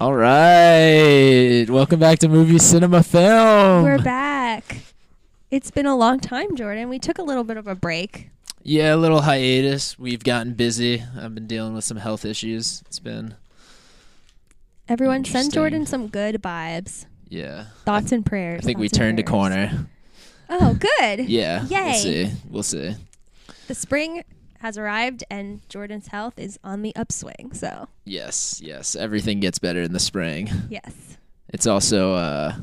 All right. Welcome back to Movie Cinema Film. We're back. It's been a long time, Jordan. We took a little bit of a break. Yeah, a little hiatus. We've gotten busy. I've been dealing with some health issues. It's been Everyone, send Jordan some good vibes, yeah. thoughts and prayers. I think we turned a corner. Oh, good. Yeah. Yay. We'll see. We'll see. The spring has arrived, and Jordan's health is on the upswing. So, Yes, yes. Everything gets better in the spring. yes. It's also uh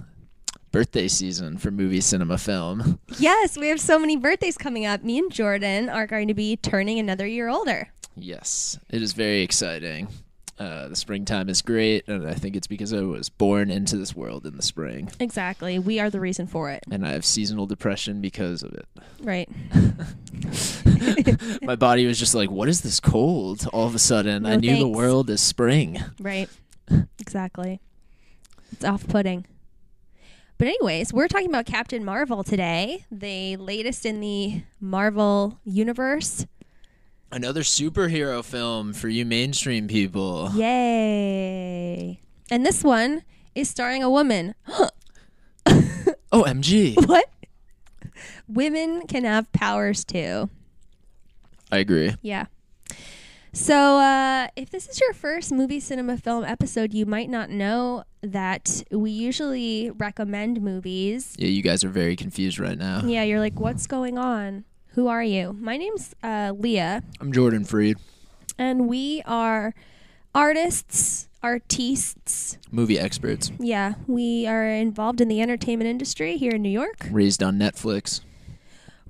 birthday season for movie cinema film. Yes, we have so many birthdays coming up. Me and Jordan are going to be turning another year older. Yes. It is very exciting. Uh, the springtime is great, and I think it's because I was born into this world in the spring, Exactly. We are the reason for it. and I have seasonal depression because of it. Right. My body was just like, "What is this cold?" All of a sudden, I No knew the world is spring. Right. exactly. It's off putting. But, anyways, we're talking about Captain Marvel today, the latest in the Marvel universe. Another superhero film for you mainstream people. Yay. And this one is starring a woman. OMG. what? Women can have powers too. I agree. Yeah. So, uh, if this is your first movie cinema film episode, you might not know that we usually recommend movies Yeah, you guys are very confused right now. Yeah, you're like, what's going on? Who are you? My name's uh, Leah, I'm Jordan Freed, and we are artists, artistes. movie experts, Yeah, we are involved in the entertainment industry here in New York. raised on Netflix.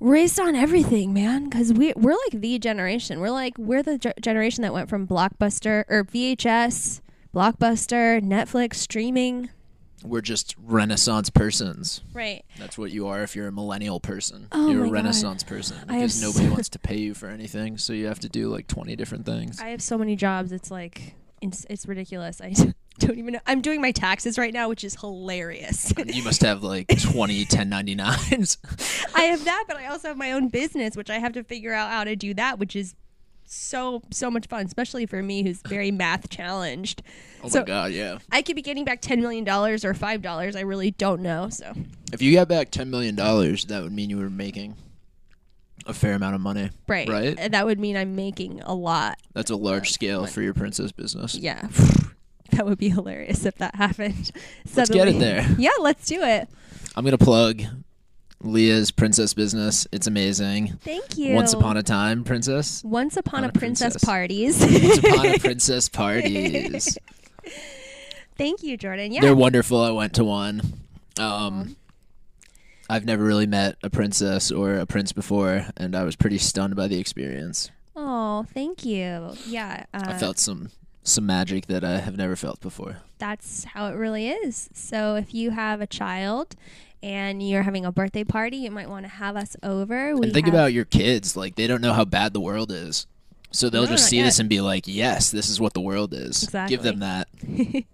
Raised on everything, man, because we we're like the generation. We're like we're the ge- generation that went from Blockbuster or VHS, Blockbuster, Netflix, streaming. We're just Renaissance persons. Right. That's what you are if you're a millennial person. Oh you're a God. Renaissance person I because nobody so- wants to pay you for anything, so you have to do like 20 different things. I have so many jobs. It's like it's, it's ridiculous. I don't even know. I'm doing my taxes right now, which is hilarious. you must have like 20 1099s. I have that, but I also have my own business, which I have to figure out how to do that, which is so so much fun, especially for me who's very math challenged. Oh So- my god, yeah. I could be getting back ten million dollars or five dollars. I really don't know. So If you got back 10 million dollars, that would mean you were making a fair amount of money. right, Right. And that would mean I'm making a lot. That's a large scale for your princess business. Yeah, that would be hilarious if that happened. Let's get it there. Yeah, let's do it. I'm to plug Leah's princess business. It's amazing. Thank you. Once upon a time, princess. Once upon on a a princess, princess. parties. Once upon a princess parties. Thank you, Jordan. Yeah. They're wonderful. I went to one. Um, I've never really met a princess or a prince before, and I was pretty stunned by the experience. Oh, thank you. Yeah. Uh, I felt some some magic that I have never felt before. that's how it really is. So if you have a child and you're having a birthday party, you might want to have us over. We and think have- about your kids; like they don't know how bad the world is, so they'll No, just see yet. this and be like, "Yes, this is what the world is." Give them that.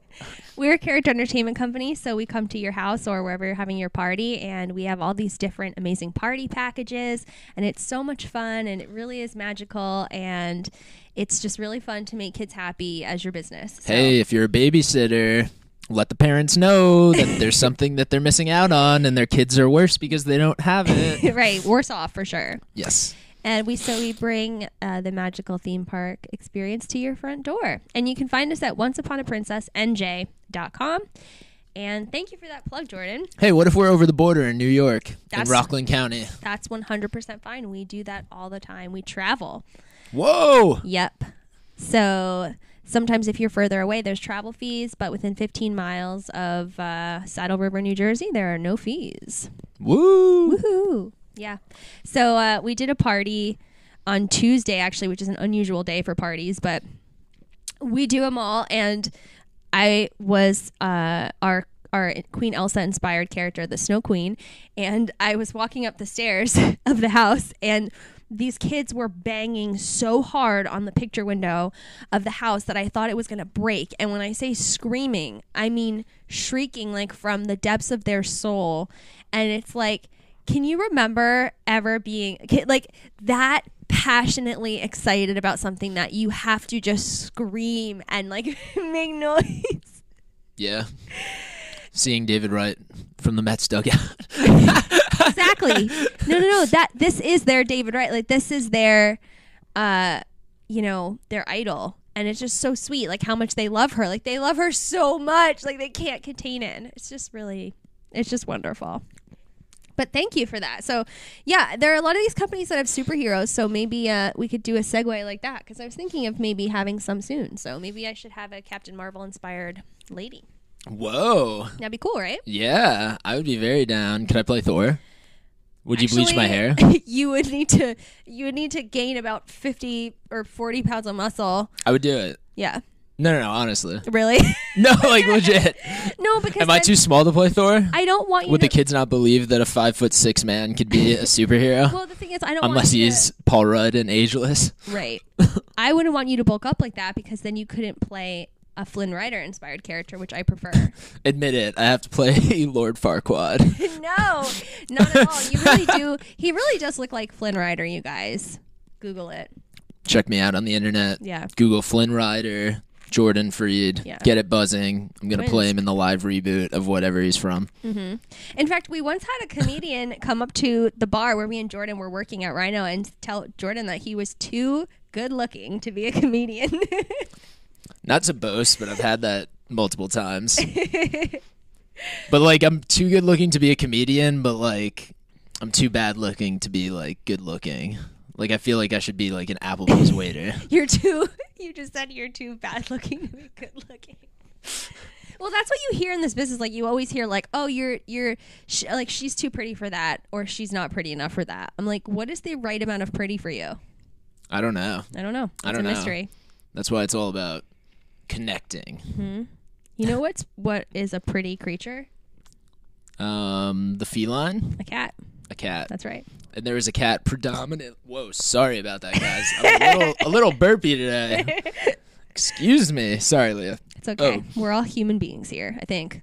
We're a character entertainment company, so we come to your house or wherever you're having your party, and we have all these different amazing party packages, and it's so much fun, and it really is magical, and it's just really fun to make kids happy as your business. So- Hey, if you're a babysitter, let the parents know that there's something that they're missing out on, and their kids are worse because they don't have it. right, worse off for sure. yes. And we so we bring uh, the magical theme park experience to your front door. And you can find us at onceuponaprincessnj.com. And thank you for that plug, Jordan. Hey, what if we're over the border in New York, in Rockland County? That's 100% fine. We do that all the time. We travel. Whoa! Yep. So sometimes if you're further away, there's travel fees, but within 15 miles of uh, Saddle River, New Jersey, there are no fees. Woo! Woohoo! Yeah. So uh, we did a party on Tuesday, actually, which is an unusual day for parties, but we do them all. And I was uh, our our Queen Elsa inspired character, the Snow Queen, and I was walking up the stairs of the house and. These kids were banging so hard on the picture window of the house that I thought it was going to break. And when I say screaming, I mean shrieking like from the depths of their soul. And it's like, can you remember ever being like that passionately excited about something that you have to just scream and like make noise? Yeah. Seeing David Wright from the Mets dugout. exactly. No, no, no. That this is their David Wright. Like this is their, uh, you know, their idol, and it's just so sweet. Like how much they love her. Like they love her so much. Like they can't contain it. It's just really, it's just wonderful. But thank you for that. So, yeah, there are a lot of these companies that have superheroes. So maybe uh, we could do a segue like that because I was thinking of maybe having some soon. So maybe I should have a Captain Marvel inspired lady. Whoa. That'd be cool, right? Yeah, I would be very down. Could I play Thor? Would you bleach my hair? You would need to you would need to gain about fifty or forty pounds of muscle. I would do it. Yeah. No, no, no, honestly. Really? No, like legit. no, because Am I then too small to play Thor? I don't want you Would to. the kids not believe that a five foot six man could be a superhero? well, the thing is, I don't Unless want you he's Paul Rudd and ageless. right. I wouldn't want you to bulk up like that because then you couldn't play a Flynn Rider inspired character, which I prefer. Admit it, I have to play Lord Farquaad. no, not at all. You really do. He really does look like Flynn Rider. You guys, Google it. Check me out on the internet. Yeah. Google Flynn Rider, Jordan Freed. Yeah. Get it buzzing. I'm gonna play him in the live reboot of whatever he's from. Mm-hmm. In fact, we once had a comedian come up to the bar where me and Jordan were working at Rhino and tell Jordan that he was too good looking to be a comedian. Not to boast, but I've had that multiple times. but like, I'm too good looking to be a comedian, but like, I'm too bad looking to be like good looking. Like, I feel like I should be like an Applebee's waiter. you're too. You just said you're too bad looking to be good looking. Well, that's what you hear in this business. Like you always hear, like, "Oh, you're you're sh- like she's too pretty for that, or she's not pretty enough for that." I'm like, what is the right amount of pretty for you? I don't know. I don't know. It's I don't a know. mystery. That's why it's all about connecting. You know what's what is a pretty creature? Um, the feline, A cat. a cat, That's right. and there was a cat predominant. Whoa, sorry about that, guys. I'm a little, a little burpy today. Excuse me. Sorry, Leah. It's okay. Oh. We're all human beings here, I think.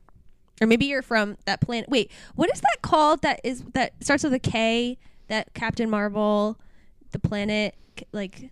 Or maybe you're from that planet. Wait, what is that called? That is that starts with a K. That Captain Marvel, the planet, like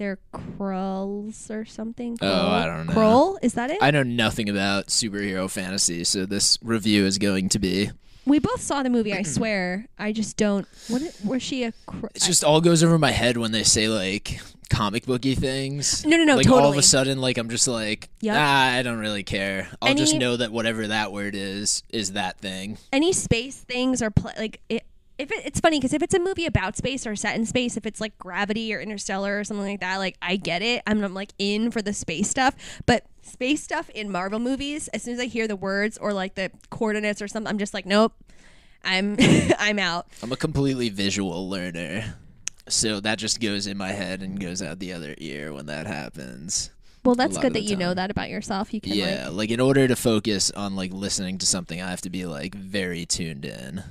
they're Krulls or something. Oh, Krull? I don't know. Krull is that it? I know nothing about superhero fantasy, so this review is going to be. we both saw the movie. I swear. I just don't. What was she a? Kr- It just all goes over my head when they say like comic booky things. No, no, no, Like all of totally. a sudden, like I'm just like, Yep. ah, I don't really care. I'll just Any- know that whatever that word is is that thing. any space things are pl- like it, if it, it's funny because if it's a movie about space or set in space, if it's like Gravity or Interstellar or something like that, like I get it. I'm, I'm like in for the space stuff, but space stuff in Marvel movies, as soon as I hear the words or like the coordinates or something, I'm just like, nope, I'm I'm out. I'm a completely visual learner. So that just goes in my head and goes out the other ear when that happens. Well, that's good that you know that about yourself. You can Yeah, like, like in order to focus on like listening to something, I have to be like very tuned in.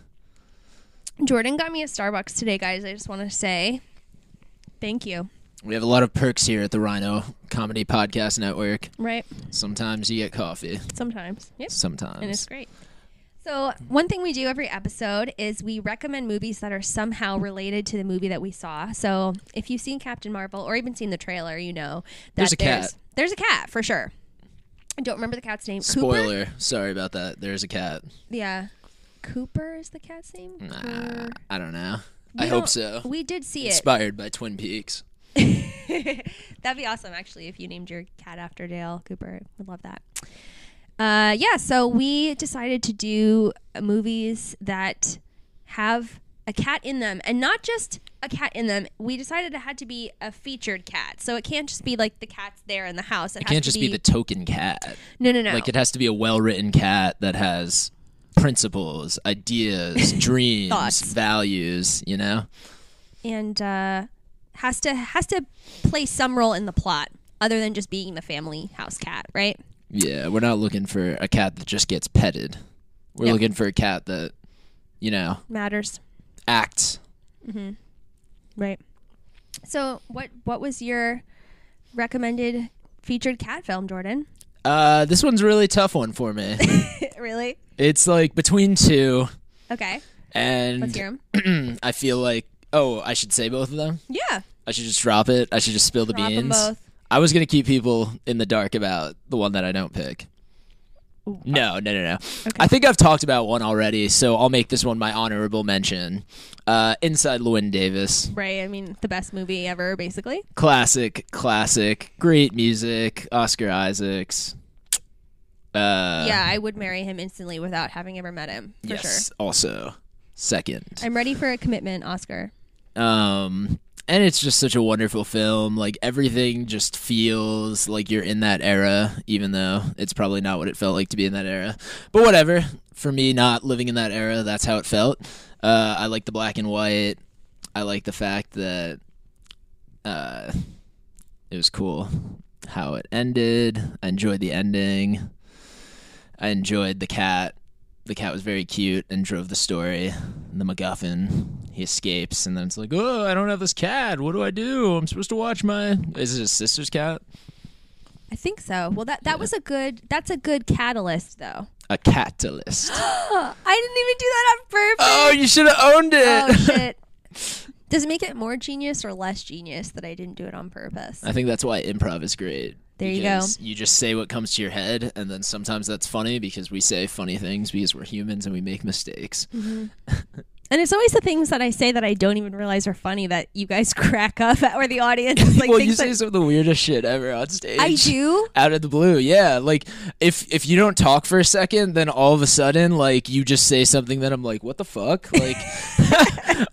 Jordan got me a Starbucks today, guys. I just want to say thank you. We have a lot of perks here at the Rhino Comedy Podcast Network. Right? Sometimes you get coffee. Sometimes. Yep. Sometimes. and it's great. So, one thing we do every episode is we recommend movies that are somehow related to the movie that we saw. So, if you've seen Captain Marvel or even seen the trailer, you know that There's a cat. There's a cat for sure. I don't remember the cat's name. Cooper? Spoiler. Sorry about that. There's a cat. Yeah. Cooper is the cat's name? Nah. I don't know. We I hope don't- so. We did see it. Inspired by Twin Peaks. That'd be awesome, actually, if you named your cat after Dale Cooper. Would love that. Uh, yeah, so we decided to do movies that have a cat in them, and not just a cat in them. We decided it had to be a featured cat, so it can't just be like the cat's there in the house. It, It can't just be, the token cat. no, no, no. Like it has to be a well-written cat that has principles, ideas, dreams, Thoughts. values. You know. and uh, has to has to play some role in the plot, other than just being the family house cat, right? Yeah, we're not looking for a cat that just gets petted. We're looking for a cat that, you know, Matters. acts. Mhm. Right. So what what was your recommended featured cat film, Jordan? Uh, this one's a really tough one for me. really? It's like between two, Okay. Let's and hear him. I feel like oh, I should say both of them. Yeah. I should just drop it. I should just spill the Drop 'em beans. both. I was gonna keep people in the dark about the one that I don't pick. No, no, no, no. I think I've talked about one already, so I'll make this one my honorable mention. Uh, Inside Llewyn Davis. Right. I mean, the best movie ever, basically. Classic, classic. Great music. Oscar Isaacs. Uh, yeah, I would marry him instantly without having ever met him, for yes, sure. also. Second. I'm ready for a commitment, Oscar. Um, and it's just such a wonderful film. Like everything just feels like you're in that era, even though it's probably not what it felt like to be in that era. But whatever. For me, not living in that era, that's how it felt. Uh, I like the black and white. I like the fact that uh, it was cool how it ended. I enjoyed the ending. I enjoyed the cat. The cat was very cute and drove the story. And The MacGuffin, he escapes, and then it's like, oh, I don't have this cat. What do I do? I'm supposed to watch my. Is it his sister's cat? I think so. Well, that that was a good. That's a good catalyst, though. A catalyst. I didn't even do that on purpose. oh, you should have owned it. Oh shit. Does it make it more genius or less genius that I didn't do it on purpose? I think that's why improv is great. There you go. You just say what comes to your head, and then sometimes that's funny because we say funny things because we're humans and we make mistakes. Mm-hmm. And it's always the things that I say that I don't even realize are funny that you guys crack up at, or the audience like well, you say some of the weirdest shit ever on stage. I do. out of the blue. Yeah, like if if you don't talk for a second, then all of a sudden, like you just say something that I'm like, what the fuck? Like,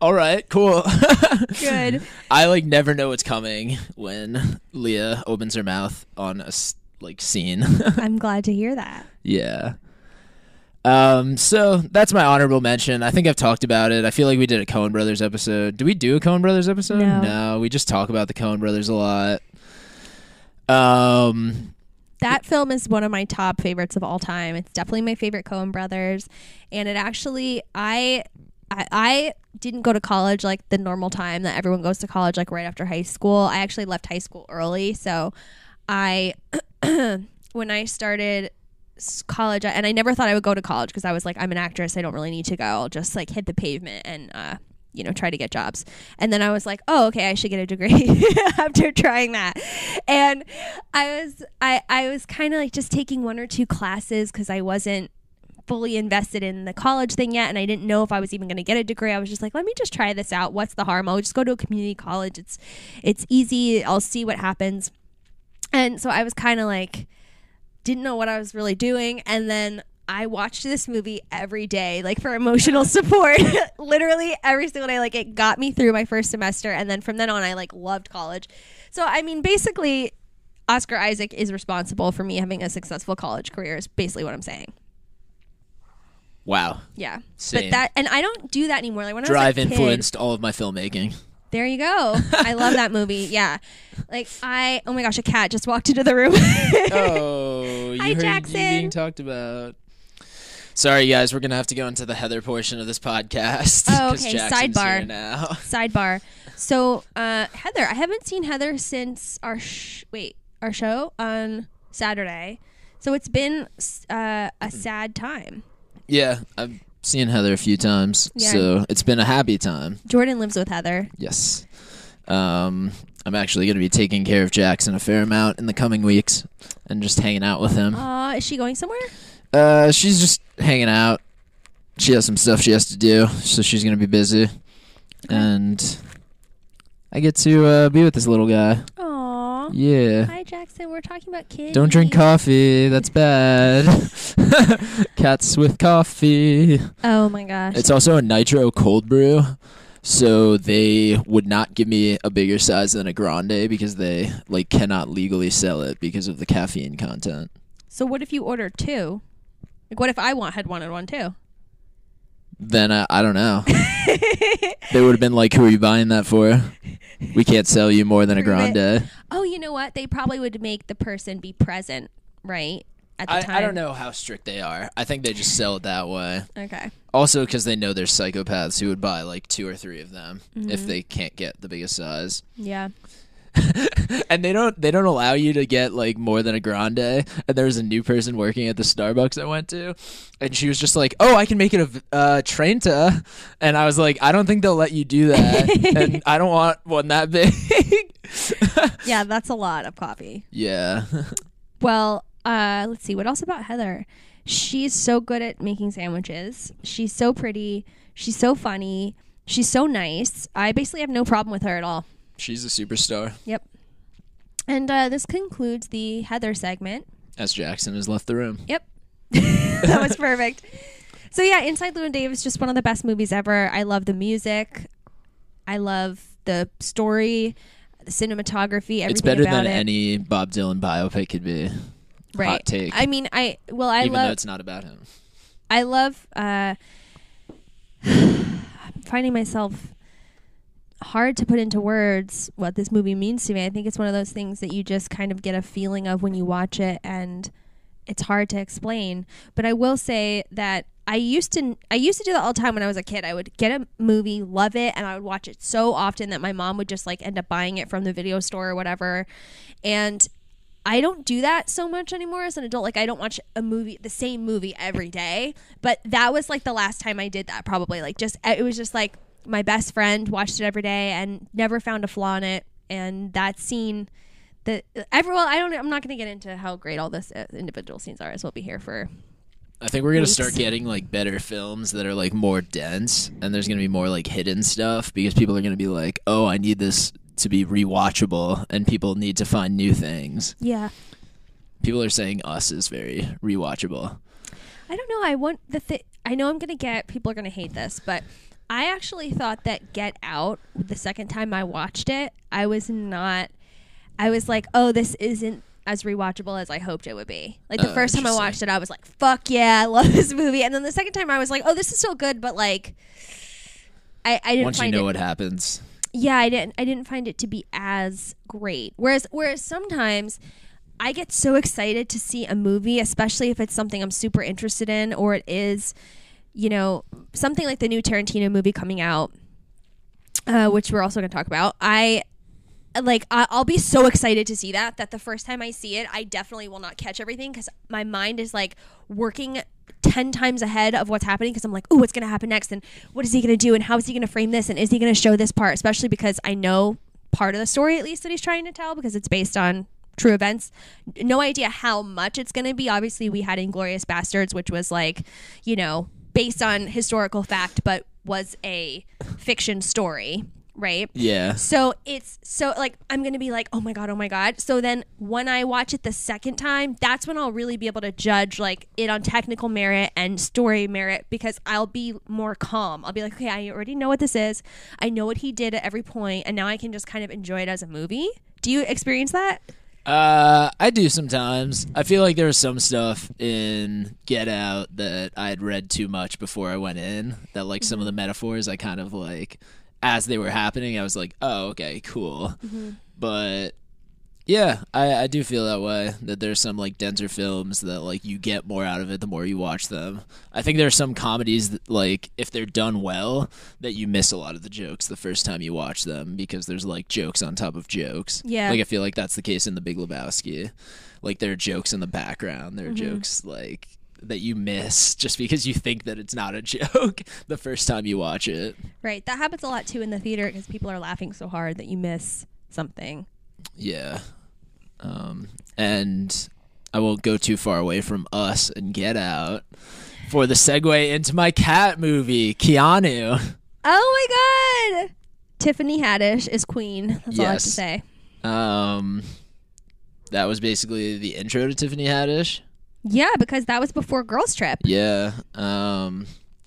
all right, cool. Good. I like never know what's coming when Leah opens her mouth on a like scene. I'm glad to hear that. yeah. Um, so that's my honorable mention. I think I've talked about it. I feel like we did a Coen Brothers episode. Do we do a Coen Brothers episode? No. we just talk about the Coen Brothers a lot. Um, That film is one of my top favorites of all time. It's definitely my favorite Coen Brothers, and it actually I. I, I didn't go to college like the normal time that everyone goes to college, like right after high school. I actually left high school early, so I, when I started college, and I never thought I would go to college because I was like, I'm an actress, I don't really need to go. I'll just like hit the pavement and uh, you know try to get jobs. And then I was like, oh, okay, I should get a degree after trying that. And I was I I was kind of like just taking one or two classes because I wasn't fully invested in the college thing yet and I didn't know if I was even going to get a degree. I was just like, let me just try this out. What's the harm? I'll just go to a community college. It's it's easy. I'll see what happens. And so I was kind of like didn't know what I was really doing and then I watched this movie every day like for emotional support. Literally every single day like it got me through my first semester and then from then on I like loved college. So I mean basically Oscar Isaac is responsible for me having a successful college career is basically what I'm saying. wow. Yeah. Same. But that and I don't do that anymore. Like when Drive I was a kid, influenced all of my filmmaking. There you go. I love that movie. Yeah. Like I oh my gosh, a cat just walked into the room. oh, you Hi, heard Jackson. you being talked about. Sorry, guys, we're gonna have to go into the Heather portion of this podcast. Oh, okay, Jackson's sidebar. now. Sidebar. So, uh Heather, I haven't seen Heather since our sh- wait, our show on Saturday. So it's been uh, a sad time. Yeah, I've seen Heather a few times, Yeah. so it's been a happy time. Jordan lives with Heather. Yes. Um, I'm actually going to be taking care of Jackson a fair amount in the coming weeks and just hanging out with him. Uh, is she going somewhere? Uh, she's just hanging out. She has some stuff she has to do, so she's going to be busy. And I get to uh, be with this little guy. Aw. Yeah. Hi Jackson, we're talking about kids. Don't drink coffee. That's bad. Cats with coffee. Oh my gosh. It's also a nitro cold brew. So they would not give me a bigger size than a grande because they like cannot legally sell it because of the caffeine content. so what if you order two? Like what if I want had wanted one too? Then I, I don't know. they would have been like, "Who are you buying that for? We can't sell you more than a Prove it. grande." Oh, you know what? They probably would make the person be present, right? At the I, time. I don't know how strict they are. I think they just sell it that way. Okay. Also, because they know there's psychopaths who would buy like two or three of them Mm-hmm. if they can't get the biggest size. Yeah. and they don't they don't allow you to get like more than a grande. And there was a new person working at the Starbucks I went to, and she was just like, "Oh, I can make it a uh, Trenta," and I was like, "I don't think they'll let you do that, and I don't want one that big." Yeah, that's a lot of coffee. yeah, Well, uh, let's see, what else about Heather? She's so good at making sandwiches. She's so pretty. She's so funny. She's so nice. I basically have no problem with her at all. She's a superstar. Yep. And uh, this concludes the Heather segment. As Jackson has left the room. Yep. that was perfect. So yeah, Inside Llewyn Davis is just one of the best movies ever. I love the music. I love the story, the cinematography, everything It's better than it. any Bob Dylan biopic could be. right. hot take. I mean, I well, I even though love it's not about him. I love uh I'm finding myself hard to put into words what this movie means to me. I think it's one of those things that you just kind of get a feeling of when you watch it and it's hard to explain. But I will say that I used to I used to do that all the time when I was a kid. I would get a movie, love it, and I would watch it so often that my mom would just like end up buying it from the video store or whatever. And I don't do that so much anymore as an adult. Like I don't watch a movie, the same movie every day. But that was like the last time I did that. Probably like just it was just like my best friend watched it every day and never found a flaw in it. And that scene, the everyone, I don't. I'm not going to get into how great all this uh, individual scenes are. As we'll be here for. I think we're gonna Weeks. start getting like better films that are like more dense, and there's gonna be more like hidden stuff because people are gonna be like, "Oh, I need this to be rewatchable," and people need to find new things. Yeah. People are saying Us is very rewatchable. I don't know. I want the thi- I know I'm gonna get people are gonna hate this, but I actually thought that Get Out the second time I watched it, I was not. I was like, oh, this isn't as rewatchable as I hoped it would be. Like the Oh, first time I watched it, I was like, fuck yeah, I love this movie. And then the second time, I was like, oh, this is still good, but like, I, I didn't Once you know it what happens, yeah i didn't i didn't find it to be as great whereas whereas sometimes i get so excited to see a movie especially if it's something i'm super interested in or it is you know something like the new tarantino movie coming out uh, which we're also going to talk about i like I- I'll be so excited to see that that the first time I see it, I definitely will not catch everything because my mind is like working ten times ahead of what's happening because I'm like, oh, what's gonna happen next, and what is he gonna do, and how is he gonna frame this, and is he gonna show this part, especially because I know part of the story at least that he's trying to tell because it's based on true events. No idea how much it's gonna be. Obviously, we had Inglourious Basterds, which was like, you know, based on historical fact, but was a fiction story, right? yeah, So it's so like I'm gonna be like, oh my god, oh my god. So then when I watch it the second time, that's when I'll really be able to judge like it on technical merit and story merit because I'll be more calm. I'll be like, okay, I already know what this is. I know what he did at every point, and now I can just kind of enjoy it as a movie. Do you experience that? Uh, I do sometimes. I feel like there was some stuff in Get Out that I had read too much before I went in. That like some of the metaphors I kind of like as they were happening, I was like, oh, okay, cool. But yeah, I, I do feel that way. That there's some like denser films that like you get more out of it the more you watch them. I think there are some comedies that like if they're done well that you miss a lot of the jokes the first time you watch them because there's like jokes on top of jokes. Yeah. Like I feel like that's the case in The Big Lebowski. Like there are jokes in the background. There are mm-hmm. jokes like that you miss just because you think that it's not a joke the first time you watch it. Right. That happens a lot too in the theater because people are laughing so hard that you miss something. Yeah. Um, and I won't go too far away from us and Get Out for the segue into my cat movie, Keanu. Oh my god! Tiffany Haddish is queen. That's all I have to Yes. say. Um, that was basically the intro to Tiffany Haddish. Yeah, because that was before Girls Trip. Yeah. Um,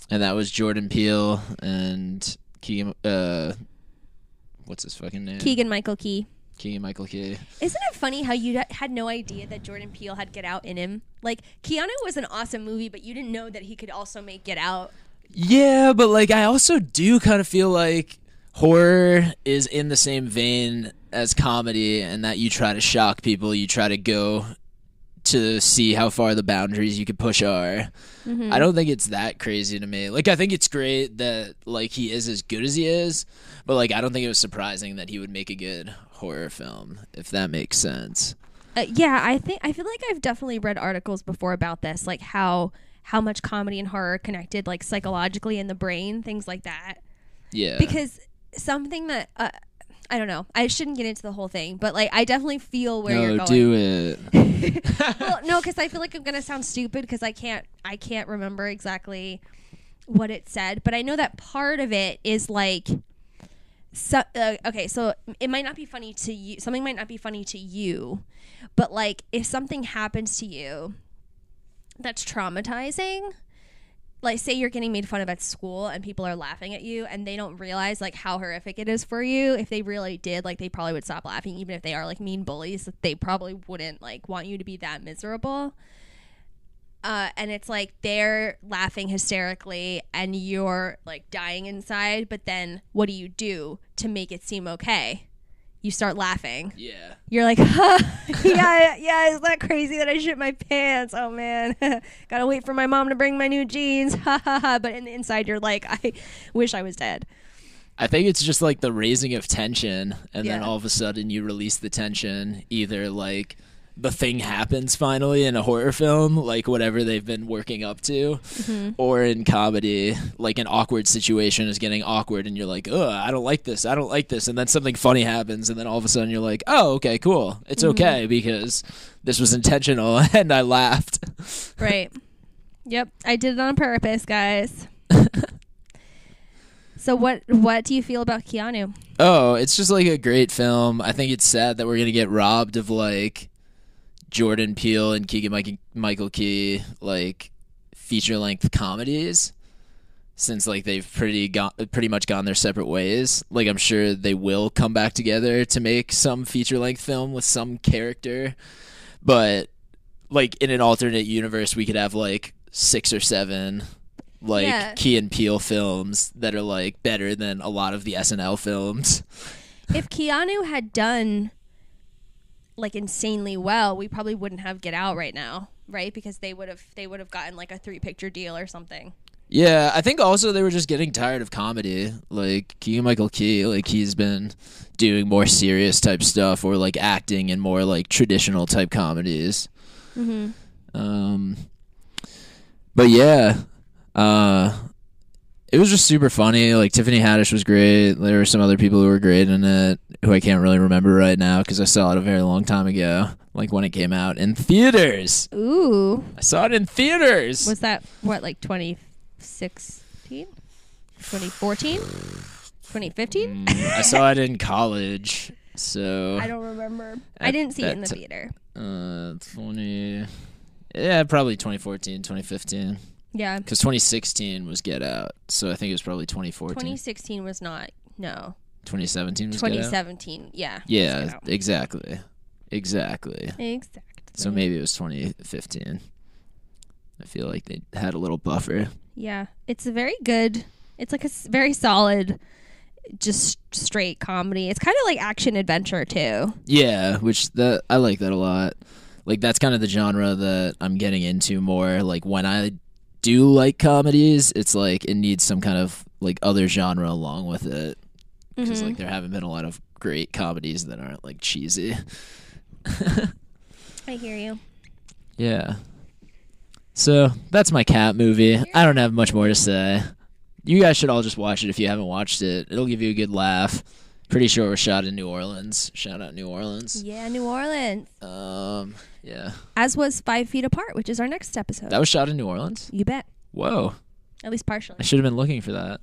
and that was Jordan Peele and Keegan. Uh, what's his fucking name? Keegan Michael Key. Keegan Michael Key. Isn't it funny how you had no idea that Jordan Peele had Get Out in him? Like Keanu was an awesome movie, but you didn't know that he could also make Get Out. Yeah, but like I also do kind of feel like horror is in the same vein as comedy and that you try to shock people, you try to go to see how far the boundaries you could push are. Mm-hmm. I don't think it's that crazy to me. Like I think it's great that like he is as good as he is, but like I don't think it was surprising that he would make a good horror film if that makes sense. Uh, yeah, I think I feel like I've definitely read articles before about this, like how how much comedy and horror are connected, like psychologically in the brain, things like that. Yeah. Because something that uh, I don't know. I shouldn't get into the whole thing, but like I definitely feel where you're going. do it. well, no, because I feel like I'm gonna sound stupid because I can't I can't remember exactly what it said, but I know that part of it is like. So, uh, okay, so it might not be funny to you. Something might not be funny to you, but like if something happens to you that's traumatizing, like say you're getting made fun of at school and people are laughing at you and they don't realize like how horrific it is for you if they really did like they probably would stop laughing even if they are like mean bullies they probably wouldn't like want you to be that miserable uh, and it's like they're laughing hysterically and you're like dying inside but then what do you do to make it seem okay you start laughing Yeah. you're like, huh, yeah, yeah, is that crazy that I shit my pants? Oh man, gotta wait for my mom to bring my new jeans. Ha ha ha. But in the inside, you're like, I wish I was dead. I think it's just like the raising of tension, and then all of a sudden you release the tension. Either like the thing happens finally in a horror film, like whatever they've been working up to, Mm-hmm. or in comedy, like an awkward situation is getting awkward, and you're like, "Oh, I don't like this. I don't like this," and then something funny happens, and then all of a sudden you're like, "Oh, okay, cool. It's Mm-hmm. okay because this was intentional," and I laughed. Right. yep, I did it on purpose, guys. so what what do you feel about Keanu? Oh, it's just like a great film. I think it's sad that we're gonna get robbed of like Jordan Peele and Keegan Michael Key like feature length comedies, since like they've pretty got pretty much gone their separate ways. Like I'm sure they will come back together to make some feature length film with some character, but like in an alternate universe, we could have like six or seven like Yeah. Key and Peele films that are like better than a lot of the SNL films. If Keanu had done like insanely well, we probably wouldn't have Get Out right now, right? Because they would have they would have gotten like a three picture deal or something. Yeah, I think also they were just getting tired of comedy. Like Keegan Michael Key, like he's been doing more serious type stuff or like acting in more like traditional type comedies. Mm-hmm. Um, but yeah, uh, it was just super funny. Like Tiffany Haddish was great. There were some other people who were great in it who I can't really remember right now because I saw it a very long time ago. Like when it came out in theaters. Ooh, I saw it in theaters. was that what like 2016, 2014, 2015? Mm, I saw it in college. So I don't remember. I didn't see it in the ti- theater. uh 20 Yeah, probably 2014, 2015 Yeah, cuz 2016 was Get Out. So I think it was probably 2014. 2016 was not. No, 2017 was Get Out. 2017. Yeah. Yeah, exactly. Exactly. Exactly. So maybe it was 2015. I feel like they had a little buffer. Yeah, it's a very good. It's like a very solid, just straight comedy. It's kind of like action adventure too. Yeah, which that I like that a lot. Like that's kind of the genre that I'm getting into more. Like when I do like comedies, it's like it needs some kind of like other genre along with it because Mhm. like there haven't been a lot of great comedies that aren't like cheesy. I hear you. Yeah. So that's my cat movie. I don't have much more to say. You guys should all just watch it if you haven't watched it. It'll give you a good laugh. Pretty sure it was shot in New Orleans. Shout out New Orleans. Yeah, New Orleans. Um, yeah. As was Five Feet Apart, which is our next episode. That was shot in New Orleans? you bet. Whoa. At least partially. I should have been looking for that.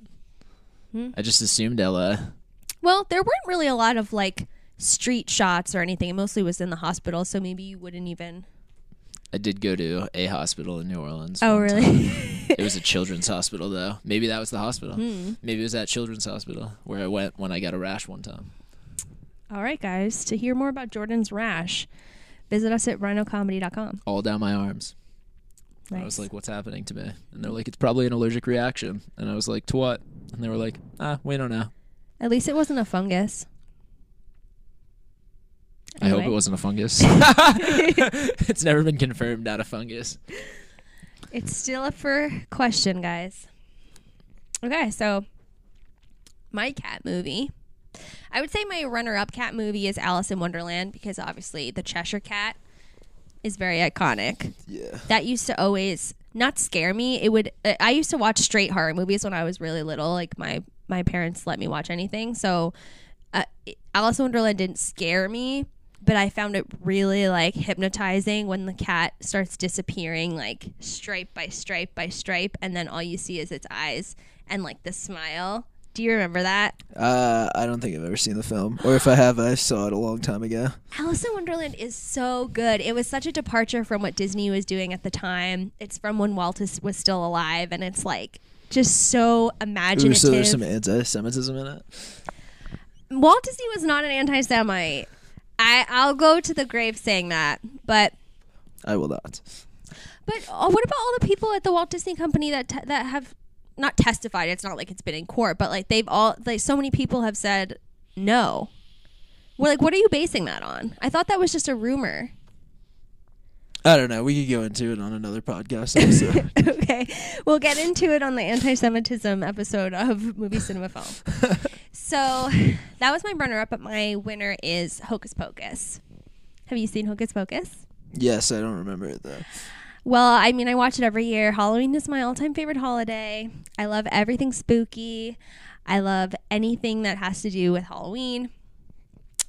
Hmm. I just assumed LA. Well, there weren't really a lot of like street shots or anything. It mostly was in the hospital, so maybe you wouldn't even. I did go to a hospital in New Orleans. Oh, really? it was a children's hospital, though. Maybe that was the hospital. Hmm. Maybe it was that children's hospital where I went when I got a rash one time. All right, guys. To hear more about Jordan's rash, visit us at rhinocomedy.com. All down my arms. Nice. I was like, "What's happening to me?" And they're like, "It's probably an allergic reaction." And I was like, "To what?" And they were like, "Ah, we don't know." At least it wasn't a fungus. I hope it wasn't a fungus. it's never been confirmed not a fungus. It's still up for question, guys. Okay, so my cat movie. I would say my runner-up cat movie is Alice in Wonderland because obviously the Cheshire Cat is very iconic. Yeah. That used to always not scare me. It would. uh, I used to watch straight horror movies when I was really little. Like my my parents let me watch anything, so uh, Alice in Wonderland didn't scare me, but I found it really like hypnotizing when the cat starts disappearing, like stripe by stripe by stripe, and then all you see is its eyes and like the smile. Do you remember that? Uh, I don't think I've ever seen the film, or if I have, I saw it a long time ago. Alice in Wonderland is so good. It was such a departure from what Disney was doing at the time. It's from when Walt is, was still alive, and it's like just so Ooh, imaginative. so there's some anti-Semitism in it. Walt Disney was not an anti-Semite. I I'll go to the grave saying that, but I will not. but uh, what about all the people at the Walt Disney Company that te- that have not testified? It's not like it's been in court, but like they've all like so many people have said no. We're like, what are you basing that on? I thought that was just a rumor. I don't know. We could go into it on another podcast episode. okay, we'll get into it on the anti-Semitism episode of Movie Cinema Film. so that was my runner-up, but my winner is Hocus Pocus. Have you seen Hocus Pocus? yes, I don't remember it though. Well, I mean, I watch it every year. Halloween is my all-time favorite holiday. I love everything spooky. I love anything that has to do with Halloween.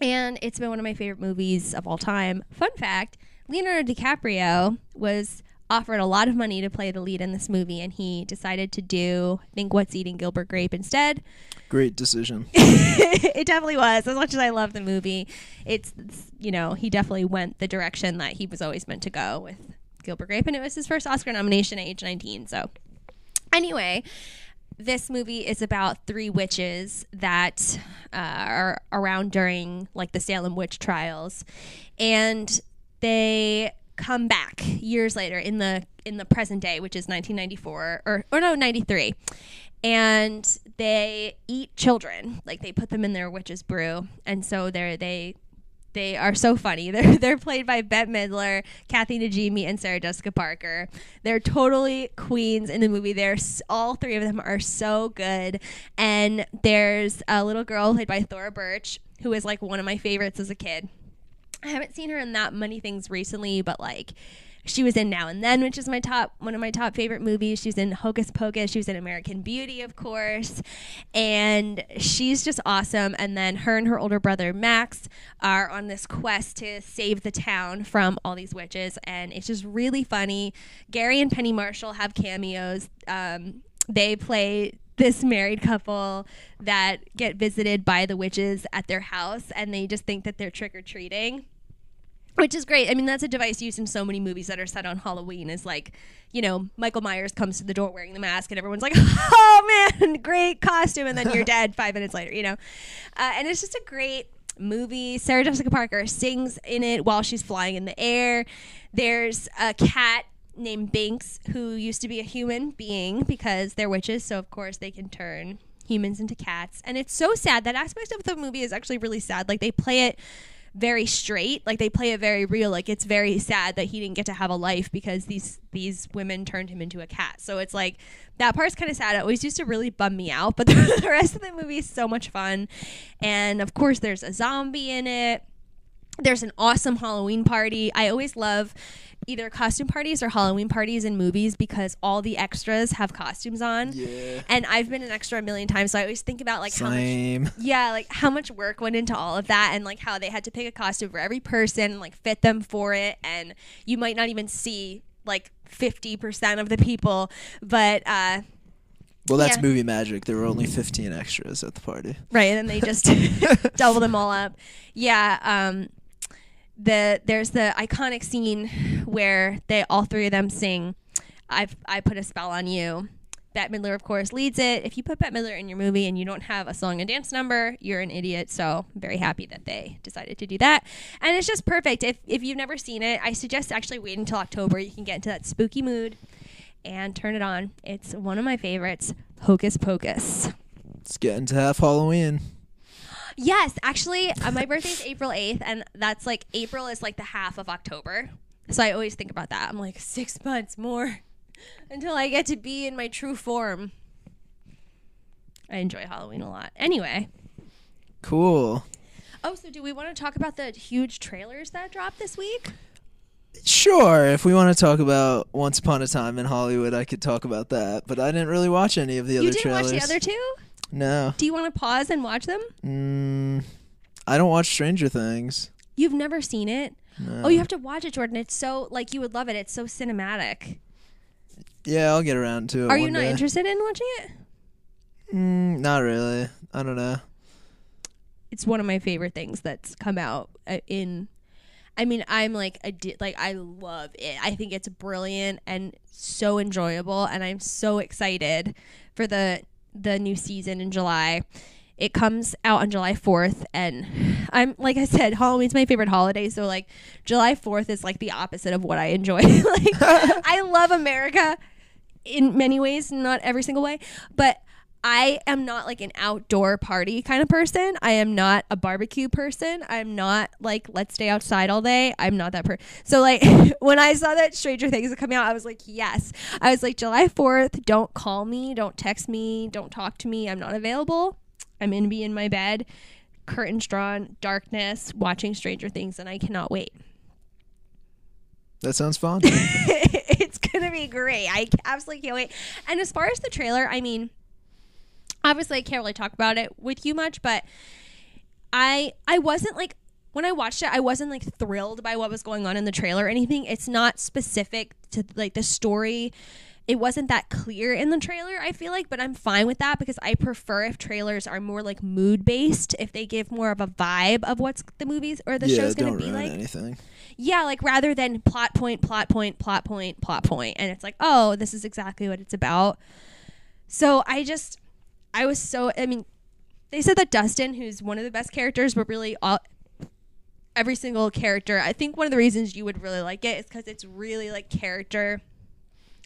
And it's been one of my favorite movies of all time. Fun fact, Leonardo DiCaprio was offered a lot of money to play the lead in this movie and he decided to do I think What's Eating Gilbert Grape instead. Great decision. it definitely was. As much as I love the movie, it's, you know, he definitely went the direction that he was always meant to go with Gilbert Grape, and it was his first Oscar nomination at age 19. So, anyway, this movie is about three witches that uh, are around during like the Salem witch trials, and they come back years later in the in the present day, which is 1994 or or no 93, and they eat children like they put them in their witch's brew, and so they're they they are so funny. They're they're played by Bette Midler, Kathy Najimy, and Sarah Jessica Parker. They're totally queens in the movie. They're all three of them are so good. And there's a little girl played by Thora Birch who is like one of my favorites as a kid. I haven't seen her in that many things recently, but like she was in Now and Then, which is my top one of my top favorite movies. She's in Hocus Pocus. She was in American Beauty, of course, and she's just awesome. And then her and her older brother Max are on this quest to save the town from all these witches, and it's just really funny. Garry and Penny Marshall have cameos. Um, they play this married couple that get visited by the witches at their house, and they just think that they're trick or treating which is great. I mean, that's a device used in so many movies that are set on Halloween. Is like, you know, Michael Myers comes to the door wearing the mask, and everyone's like, "Oh man, great costume!" And then you're dead five minutes later. You know, uh, and it's just a great movie. Sarah Jessica Parker sings in it while she's flying in the air. There's a cat named Binx who used to be a human being because they're witches, so of course they can turn humans into cats. And it's so sad. That aspect of the movie is actually really sad. Like they play it very straight like they play it very real like it's very sad that he didn't get to have a life because these these women turned him into a cat so it's like that part's kind of sad it always used to really bum me out but the, the rest of the movie is so much fun and of course there's a zombie in it there's an awesome Halloween party. I always love either costume parties or Halloween parties in movies because all the extras have costumes on. Yeah. And I've been an extra a million times, so I always think about like how much yeah, like how much work went into all of that and like how they had to pick a costume for every person and like fit them for it and you might not even see like 50% of the people, but uh Well, that's Yeah. movie magic. There were only 15 extras at the party. right and then they just double them all up yeah um the there's the iconic scene where they all three of them sing i've i put a spell on you Bette Midler, of course, leads it. If you put Bette Midler in your movie and you don't have a song and dance number, you're an idiot. So I'm very happy that they decided to do that. And it's just perfect. If, if you've never seen it, I suggest actually waiting until October. You can get into that spooky mood and turn it on. It's one of my favorites, Hocus Pocus. It's getting to half Halloween. Yes, actually, uh, my birthday's April 8th, and that's like April is like the half of October. So I always think about that. I'm like, six months more until I get to be in my true form. I enjoy Halloween a lot. Anyway. Cool. Oh, so do we want to talk about the huge trailers that dropped this week? Sure, if we want to talk about Once Upon a Time in Hollywood, I could talk about that. But I didn't really watch any of the You other didn't trailers. watch the other two? No. Do you want to pause and watch them? Mm, I don't watch Stranger Things. You've never seen it? No. Oh, you have to watch it, Jordan. It's so like you would love it. It's so cinematic. Yeah, I'll get around to it. Are you not day. interested in watching it? Mm, not really. I don't know. It's one of my favorite things that's come out uh, in. I mean, I'm like a di- like I love it. I think it's brilliant and so enjoyable, and I'm so excited for the the new season in July. It comes out on July 4th, and I'm like I said, Halloween's my favorite holiday. So like July 4th is like the opposite of what I enjoy. like I love America in many ways, not every single way, but I am not like an outdoor party kind of person. I am not a barbecue person. I'm not like let's stay outside all day. I'm not that person. So like when I saw that Stranger Things coming out, I was like, yes. I was like July 4th, don't call me, don't text me, don't talk to me. I'm not available. I'm going to be in my bed, curtains drawn, darkness, watching Stranger Things and I cannot wait. That sounds fun. it's gonna be great. I absolutely can't wait. And as far as the trailer, I mean, obviously I can't really talk about it with you much, but I I wasn't like when I watched it, I wasn't like thrilled by what was going on in the trailer or anything. It's not specific to like the story. It wasn't that clear in the trailer, I feel like, but I'm fine with that because I prefer if trailers are more like mood based, if they give more of a vibe of what's the movies or the yeah, show's going to be like. anything. Yeah, like rather than plot point, plot point, plot point, plot point, and it's like, oh, this is exactly what it's about. So I just, I was so. I mean, they said that Dustin, who's one of the best characters, but really all every single character. I think one of the reasons you would really like it is because it's really like character.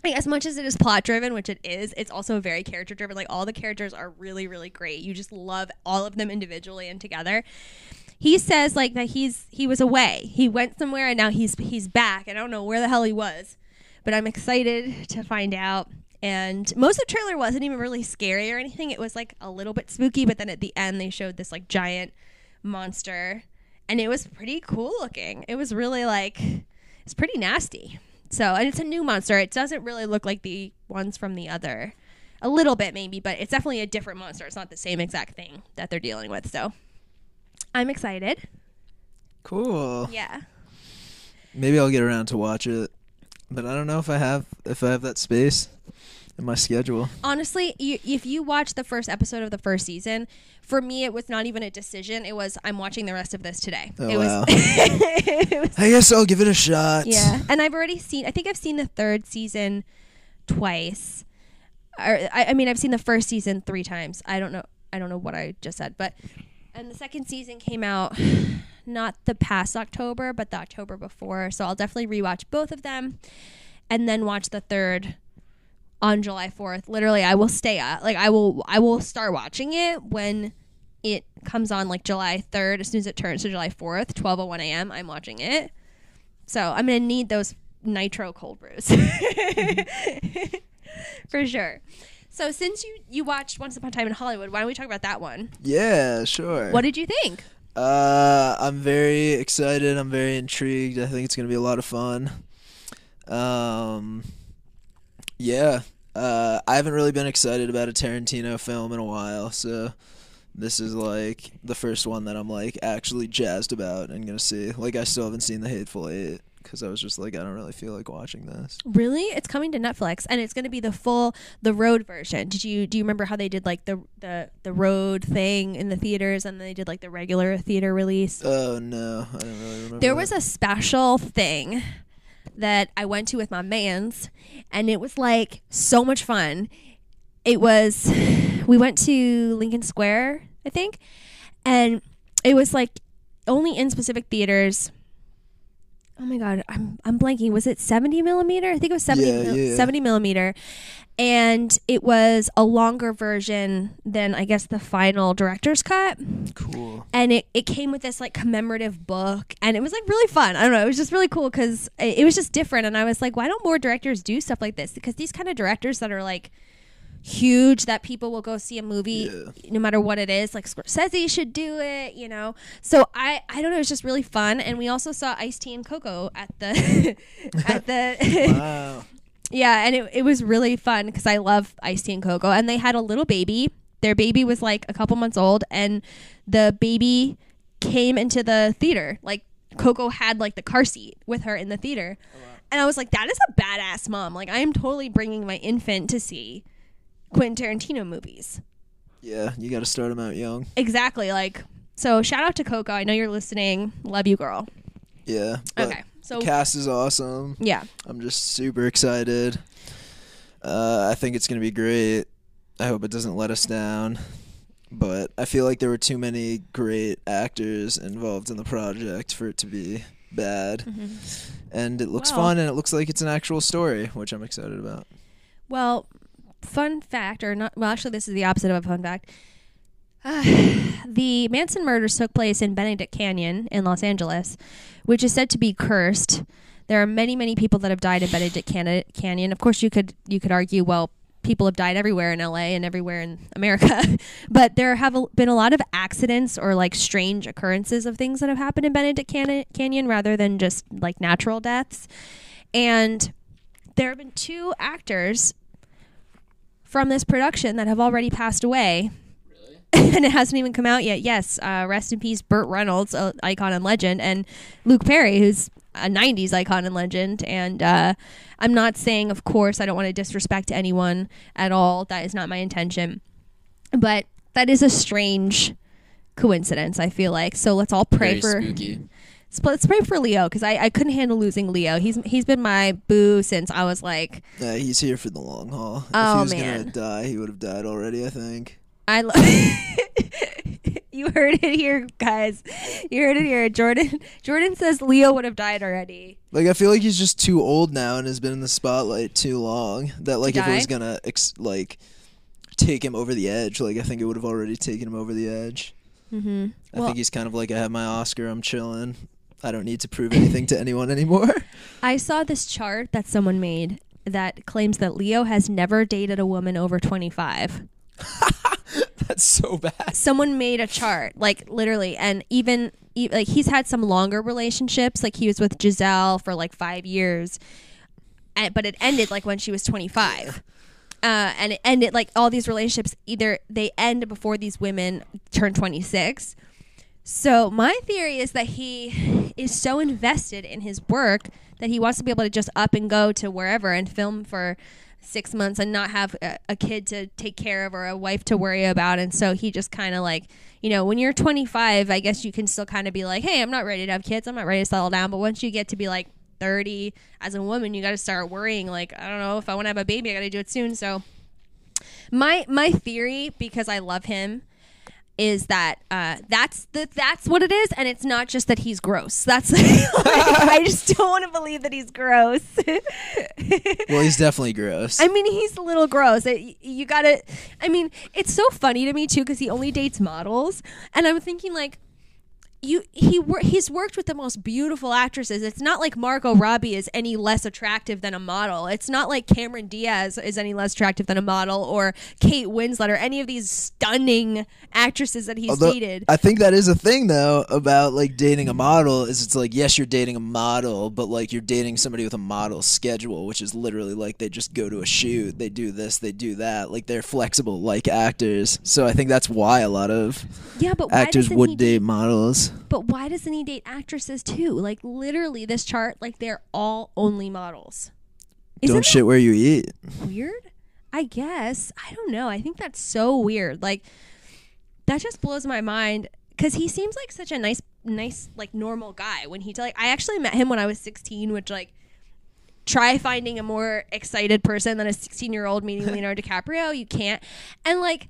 Like, as much as it is plot driven, which it is, it's also very character driven. Like all the characters are really, really great. You just love all of them individually and together he says like that he's he was away he went somewhere and now he's he's back i don't know where the hell he was but i'm excited to find out and most of the trailer wasn't even really scary or anything. It was like a little bit spooky but then at the end they showed this like giant monster. And it was pretty cool looking. It was really like it's pretty nasty. So and it's a new monster. It doesn't really look like the ones from the other. A little bit maybe but it's definitely a different monster. It's not the same exact thing that they're dealing with. So i'm excited. Cool. yeah. Maybe I'll get around to watch it, but I don't know if I have if I have that space in my schedule. honestly, you, if you watch the first episode of the first season, for me it was not even a decision. It was I'm watching the rest of this today. Oh, it wow. was, it was I guess I'll give it a shot. yeah, and I've already seen. I think I've seen the third season twice. Or I, I mean, I've seen the first season three times. I don't know. I don't know what I just said, but and the second season came out not the past October, but the October before. So I'll definitely rewatch both of them, and then watch the third on July fourth. Literally, I will stay up. Like I will. I will start watching it when it comes on like July 3rd, as soon as it turns to July 4th, 12:01 a.m., I'm watching it. So I'm gonna need those nitro cold brews for sure. So since you you watched Once Upon a Time in Hollywood, why don't we talk about that one? Yeah, sure. What did you think? Uh, I'm very excited. I'm very intrigued. I think it's gonna be a lot of fun. Um, yeah. Uh, I haven't really been excited about a Tarantino film in a while, so this is like the first one that I'm like actually jazzed about and gonna see. Like, I still haven't seen The Hateful Eight because I was just like, I don't really feel like watching this. Really, it's coming to Netflix, and it's to be the full the road version. Did you do you remember how they did like the the the road thing in the theaters, and then they did like the regular theater release? Oh no, I don't really remember. There that. was a special thing that I went to with my mans, and it was like so much fun. It was, we went to Lincoln Square, I think, and it was like only in specific theaters. Oh my god, I'm I'm blanking. Was it 70 millimeter? I think it was 70 Yeah, mil- yeah. 70 millimeter, and it was a longer version than I guess the final director's cut cool. and it, it came with this like commemorative book and it was like really fun i don't know it was just really cool because it, it was just different and i was like why don't more directors do stuff like this because these kind of directors that are like huge that people will go see a movie Yeah. no matter what it is like scorsese should do it you know so i i don't know it's just really fun and we also saw Ice-T and Coco at the at the Wow. yeah and it, it was really fun because i love Ice-T and Coco and they had a little baby their baby was like a couple months old, and the baby came into the theater. Like Coco had like the car seat with her in the theater, oh, and I was like, that is a badass mom. Like I am totally bringing my infant to see Quentin Tarantino movies. Yeah, you got to start them out young. Exactly. Like so. Shout out to Coco. I know you're listening. Love you, girl. Yeah. Okay. So the cast is awesome. yeah. I'm just super excited. Uh, I think it's gonna be great. I hope it doesn't let us down. But I feel like there were too many great actors involved in the project for it to be bad. And it looks Mm-hmm. Well- fun and it looks like it's an actual story, which I'm excited about. Well, fun fact, or not? Well, actually, this is the opposite of a fun fact. Uh, the Manson murders took place in Benedict Canyon in Los Angeles, which is said to be cursed. There are many, many people that have died in Benedict Can- Canyon. Of course, you could you could argue, well, people have died everywhere in LA and everywhere in America, but there have been a lot of accidents or like strange occurrences of things that have happened in Benedict Can- Canyon rather than just like natural deaths. And there have been two actors from this production that have already passed away. and it hasn't even come out yet. Yes, uh, rest in peace, Burt Reynolds, a icon and legend, and Luke Perry, who's a '90s icon and legend. And uh, I'm not saying, of course, I don't want to disrespect anyone at all. That is not my intention. But that is a strange coincidence. I feel like so. Let's all pray Very for. spooky. Let's, pray for Leo because I, I couldn't handle losing Leo. He's he's been my boo since I was like Yeah, he's here for the long haul. Oh, if he was man. gonna die, he would have died already, I think. I love. you heard it here, guys. You heard it here. Jordan. Jordan says Leo would have died already. Like I feel like he's just too old now and has been in the spotlight too long. That like if it was gonna ex- like take him over the edge, like I think it would have already taken him over the edge. Mm-hmm. I Well, think he's kind of like I have my Oscar, I'm chilling. I don't need to prove anything to anyone anymore. I saw this chart that someone made that claims that Leo has never dated a woman over 25. That's so bad. Someone made a chart, like literally, and even e- like he's had some longer relationships. Like he was with Gisele for like five years, and, but it ended like when she was 25. Uh, and it ended like all these relationships either they end before these women turn 26 so my theory is that he is so invested in his work that he wants to be able to just up and go to wherever and film for six months and not have a, a kid to take care of or a wife to worry about. And so he just kind of like you know when you're 25 i guess you can still kind of be like hey i'm not ready to have kids. I'm not ready to settle down. But once you get to be like 30 as a woman you got to start worrying like i don't know if i want to have a baby i got to do it soon. So my my theory because i love him is that uh, that's the that's what it is, and it's not just that he's gross. That's I just don't want to believe that he's gross. Well, he's definitely gross. I mean, he's a little gross. It, you gotta. I mean, it's so funny to me too because he only dates models, and I'm thinking like. You he wor- he's worked with the most beautiful actresses. It's not like Margot Robbie is any less attractive than a model. It's not like Cameron Diaz is any less attractive than a model or Kate Winslet or any of these stunning actresses that he's Although, dated. I think that is a thing though about like dating a model is it's like yes you're dating a model but like you're dating somebody with a model schedule which is literally like they just go to a shoot they do this they do that like they're flexible like actors so I think that's why a lot of yeah, but actors would date models But why doesn't he date actresses too? Like literally, this chart, like they're all only models. Isn't don't shit where you eat weird? I guess I don't know. I think that's so weird. Like that just blows my mind because he seems like such a nice, nice, like normal guy. When he like, I actually met him when I was sixteen, which like. Try finding a more excited person than a 16 year old meeting Leonardo DiCaprio. You can't. And like,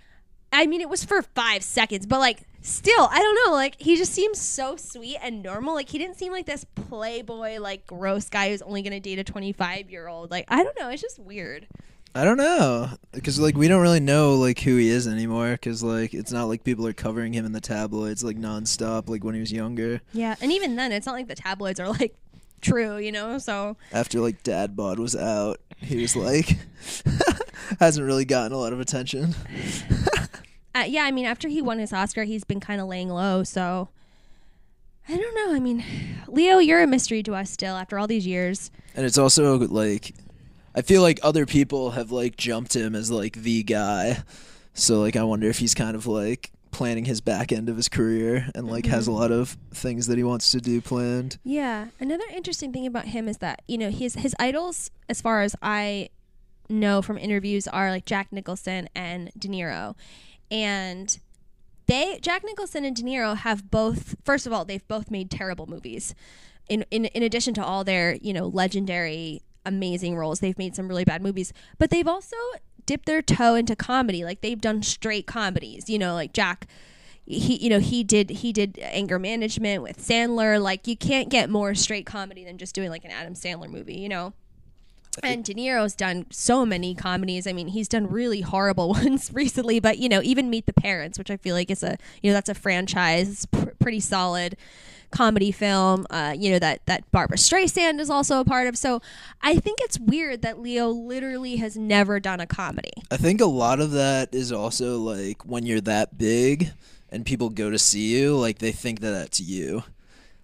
I mean, it was for five seconds, but like, still, I don't know. Like, he just seems so sweet and normal. Like, he didn't seem like this playboy, like, gross guy who's only going to date a 25 year old. Like, I don't know. It's just weird. I don't know because like we don't really know like who he is anymore because like it's not like people are covering him in the tabloids like nonstop like when he was younger Yeah. And even then, it's not like the tabloids are like true, you know? So, after like Dad Bod was out he was like hasn't really gotten a lot of attention uh, yeah, I mean, after he won his Oscar, he's been kind of laying low. So, I don't know. I mean, Leo, you're a mystery to us still after all these years. And it's also like I feel like other people have like jumped him as like the guy So like I wonder if he's kind of like planning his back end of his career and like has a Mhm. lot of things that he wants to do planned. Yeah. Another interesting thing about him is that, you know, his his idols as far as I know from interviews are like Jack Nicholson and De Niro. And they Jack Nicholson and De Niro have both first of all, they've both made terrible movies. In in in addition to all their, you know, legendary amazing roles, they've made some really bad movies, but they've also dipped their toe into comedy. Like they've done straight comedies, you know, like Jack he you know he did he did anger management with Sandler like you can't get more straight comedy than just doing like an Adam Sandler movie you know and De Niro's done so many comedies I mean he's done really horrible ones recently but you know even Meet the Parents which I feel like is a you know that's a franchise pr- pretty solid comedy film uh, you know that that Barbra Streisand is also a part of so I think it's weird that Leo literally has never done a comedy I think a lot of that is also like when you're that big and people go to see you, like they think that that's you.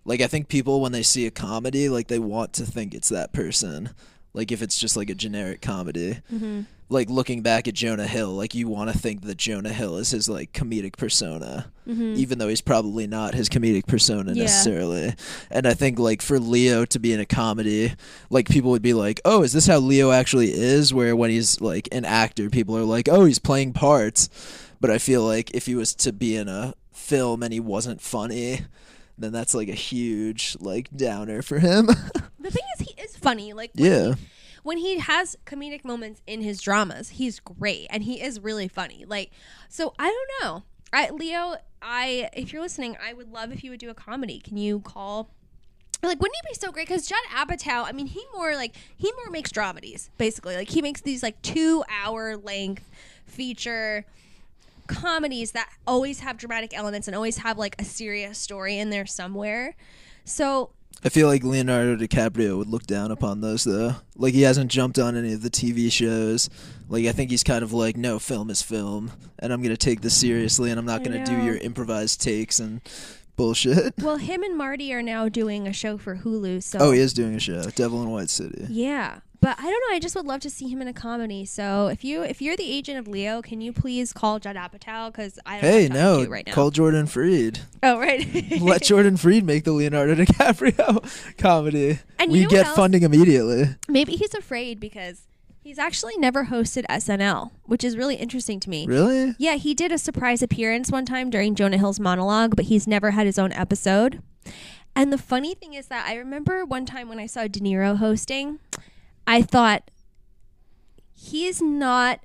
Like I think people when they see a comedy, like they want to think it's that person. Like if it's just like a generic comedy. mm-hmm. Like looking back at Jonah Hill, like you want to think that Jonah Hill is his like comedic persona, Mm-hmm. even though he's probably not his comedic persona Yeah. necessarily. And I think like for Leo to be in a comedy, like people would be like, "Oh, is this how Leo actually is?" Where when he's like an actor, people are like, "Oh, he's playing parts." But I feel like if he was to be in a film and he wasn't funny, then that's like a huge like downer for him. the thing is funny like when yeah. he- when he has comedic moments in his dramas, he's great and he is really funny. Like, so I don't know. I Leo, I if you're listening, I would love if you would do a comedy. Can you call? Like, wouldn't he be so great? Because Judd Apatow, I mean, he more like he more makes dramedies, basically. Like he makes these like two hour length feature comedies that always have dramatic elements and always have like a serious story in there somewhere. So I feel like Leonardo DiCaprio would look down upon those though. Like he hasn't jumped on any of the TV shows. Like I think he's kind of like, no, film is film, and I'm gonna take this seriously, and I'm not I gonna do know. your improvised takes and bullshit. Well, him and Marty are now doing a show for Hulu. So Oh, he is doing a show, Devil in White City. Yeah, but I don't know. I just would love to see him in a comedy. So if you if you're the agent of Leo, can you please call Judd Apatow because I don't Hey, no, to right now. call Jordan Freed. oh right. Let Jordan Freed make the Leonardo DiCaprio comedy. And we you know get funding immediately. Maybe he's afraid because he's actually never hosted SNL, which is really interesting to me. Really? Yeah, he did a surprise appearance one time during Jonah Hill's monologue, but he's never had his own episode. And the funny thing is that I remember one time when I saw De Niro hosting, I thought he's not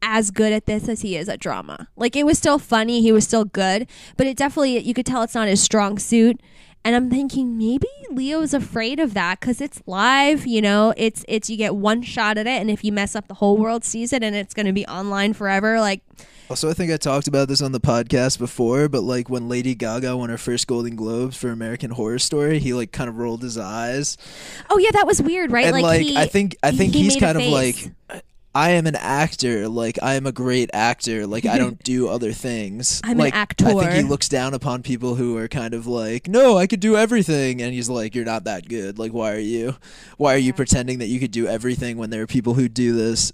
as good at this as he is at drama. Like it was still funny, he was still good, but it definitely you could tell it's not his strong suit. And I'm thinking maybe Leo's afraid of that cuz it's live, you know, it's it's you get one shot at it and if you mess up the whole world sees it and it's going to be online forever like Also, I think I talked about this on the podcast before, but like when Lady Gaga won her first Golden Globes for American Horror Story, he like kind of rolled his eyes. Oh yeah, that was weird, right? and like, he, I think I think he he's kind of like I am an actor, like I am a great actor, like I don't do other things. I'm an actor. I think he looks down upon people who are kind of like, "No, I could do everything." And he's like, "You're not that good. Like why are you why are you pretending that you could do everything when there are people who do this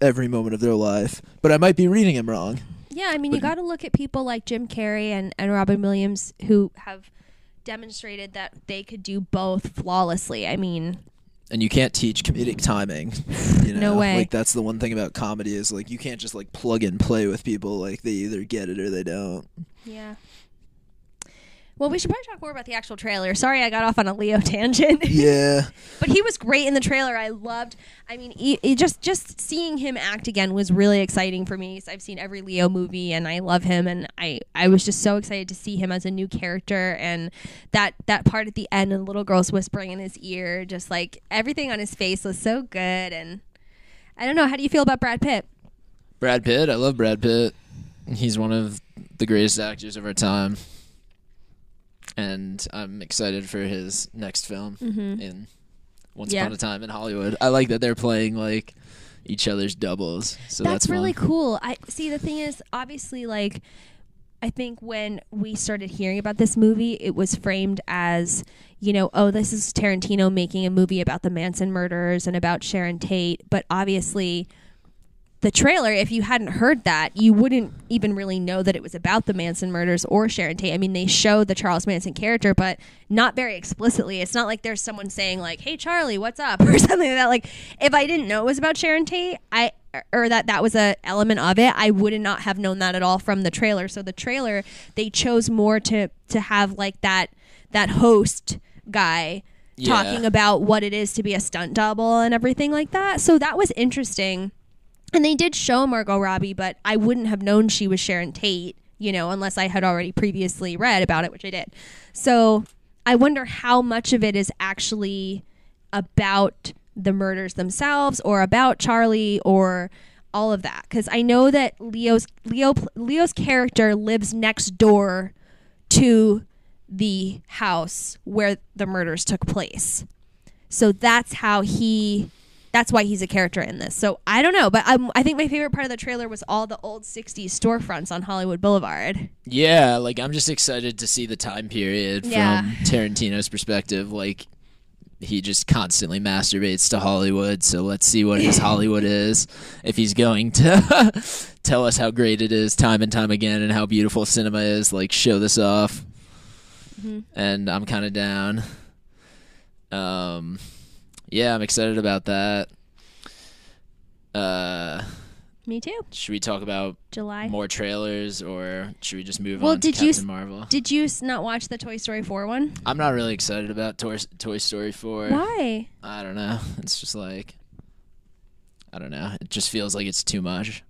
every moment of their life?" But I might be reading him wrong. Yeah, I mean, you got to look at people like Jim Carrey and, and Robin Williams who have demonstrated that they could do both flawlessly. I mean, and you can't teach comedic timing. You know? No way. Like that's the one thing about comedy is like you can't just like plug and play with people. Like they either get it or they don't. yeah. Well, we should probably talk more about the actual trailer. Sorry, I got off on a Leo tangent. Yeah. but he was great in the trailer. I loved. I mean, he, he just just seeing him act again was really exciting for me. 'cause I've seen every Leo movie and I love him, and I I was just so excited to see him as a new character. And that that part at the end and the little girl's whispering in his ear, just like everything on his face was so good. And I don't know. How do you feel about Brad Pitt? Brad Pitt. I love Brad Pitt. He's one of the greatest actors of our time. And I'm excited for his next film Mm-hmm. in Once Yeah. Upon a Time in Hollywood. I like that they're playing like each other's doubles. So that's, that's, really fun. cool. I see. The thing is, obviously, like I think when we started hearing about this movie, it was framed as you know, oh, this is Tarantino making a movie about the Manson murders and about Sharon Tate. But obviously, the trailer, if you hadn't heard that, you wouldn't even really know that it was about the Manson murders or Sharon Tate. I mean, they show the Charles Manson character, but not very explicitly. It's not like there's someone saying like, "Hey, Charlie, what's up?" or something like that. Like, if I didn't know it was about Sharon Tate, I or that that was a element of it, I would not have known that at all from the trailer. So the trailer, they chose more to to have like that that host guy Yeah. talking about what it is to be a stunt double and everything like that. So that was interesting. And they did show Margot Robbie, but I wouldn't have known she was Sharon Tate, you know, unless I had already previously read about it, which I did. So I wonder how much of it is actually about the murders themselves or about Charlie or all of that because I know that Leo's Leo Leo's character lives next door to the house where the murders took place. So that's how he that's why he's a character in this. So I don't know, but um, I think my favorite part of the trailer was all the old 60s storefronts on Hollywood Boulevard. Yeah, like I'm just excited to see the time period Yeah. from Tarantino's perspective. Like he just constantly masturbates to Hollywood, so let's see what his Hollywood is. If he's going to tell us how great it is time and time again and how beautiful cinema is, like show this off. Mm-hmm. And I'm kind of down. Um yeah, I'm excited about that. Uh Me too. should we talk about July. more trailers or should we just move Well, on to did you Captain s- Marvel? Did you s- not watch the Toy Story 4 one? I'm not really excited about Toy, Toy Story 4. Why? I don't know. It's just like I don't know. It just feels like it's too much.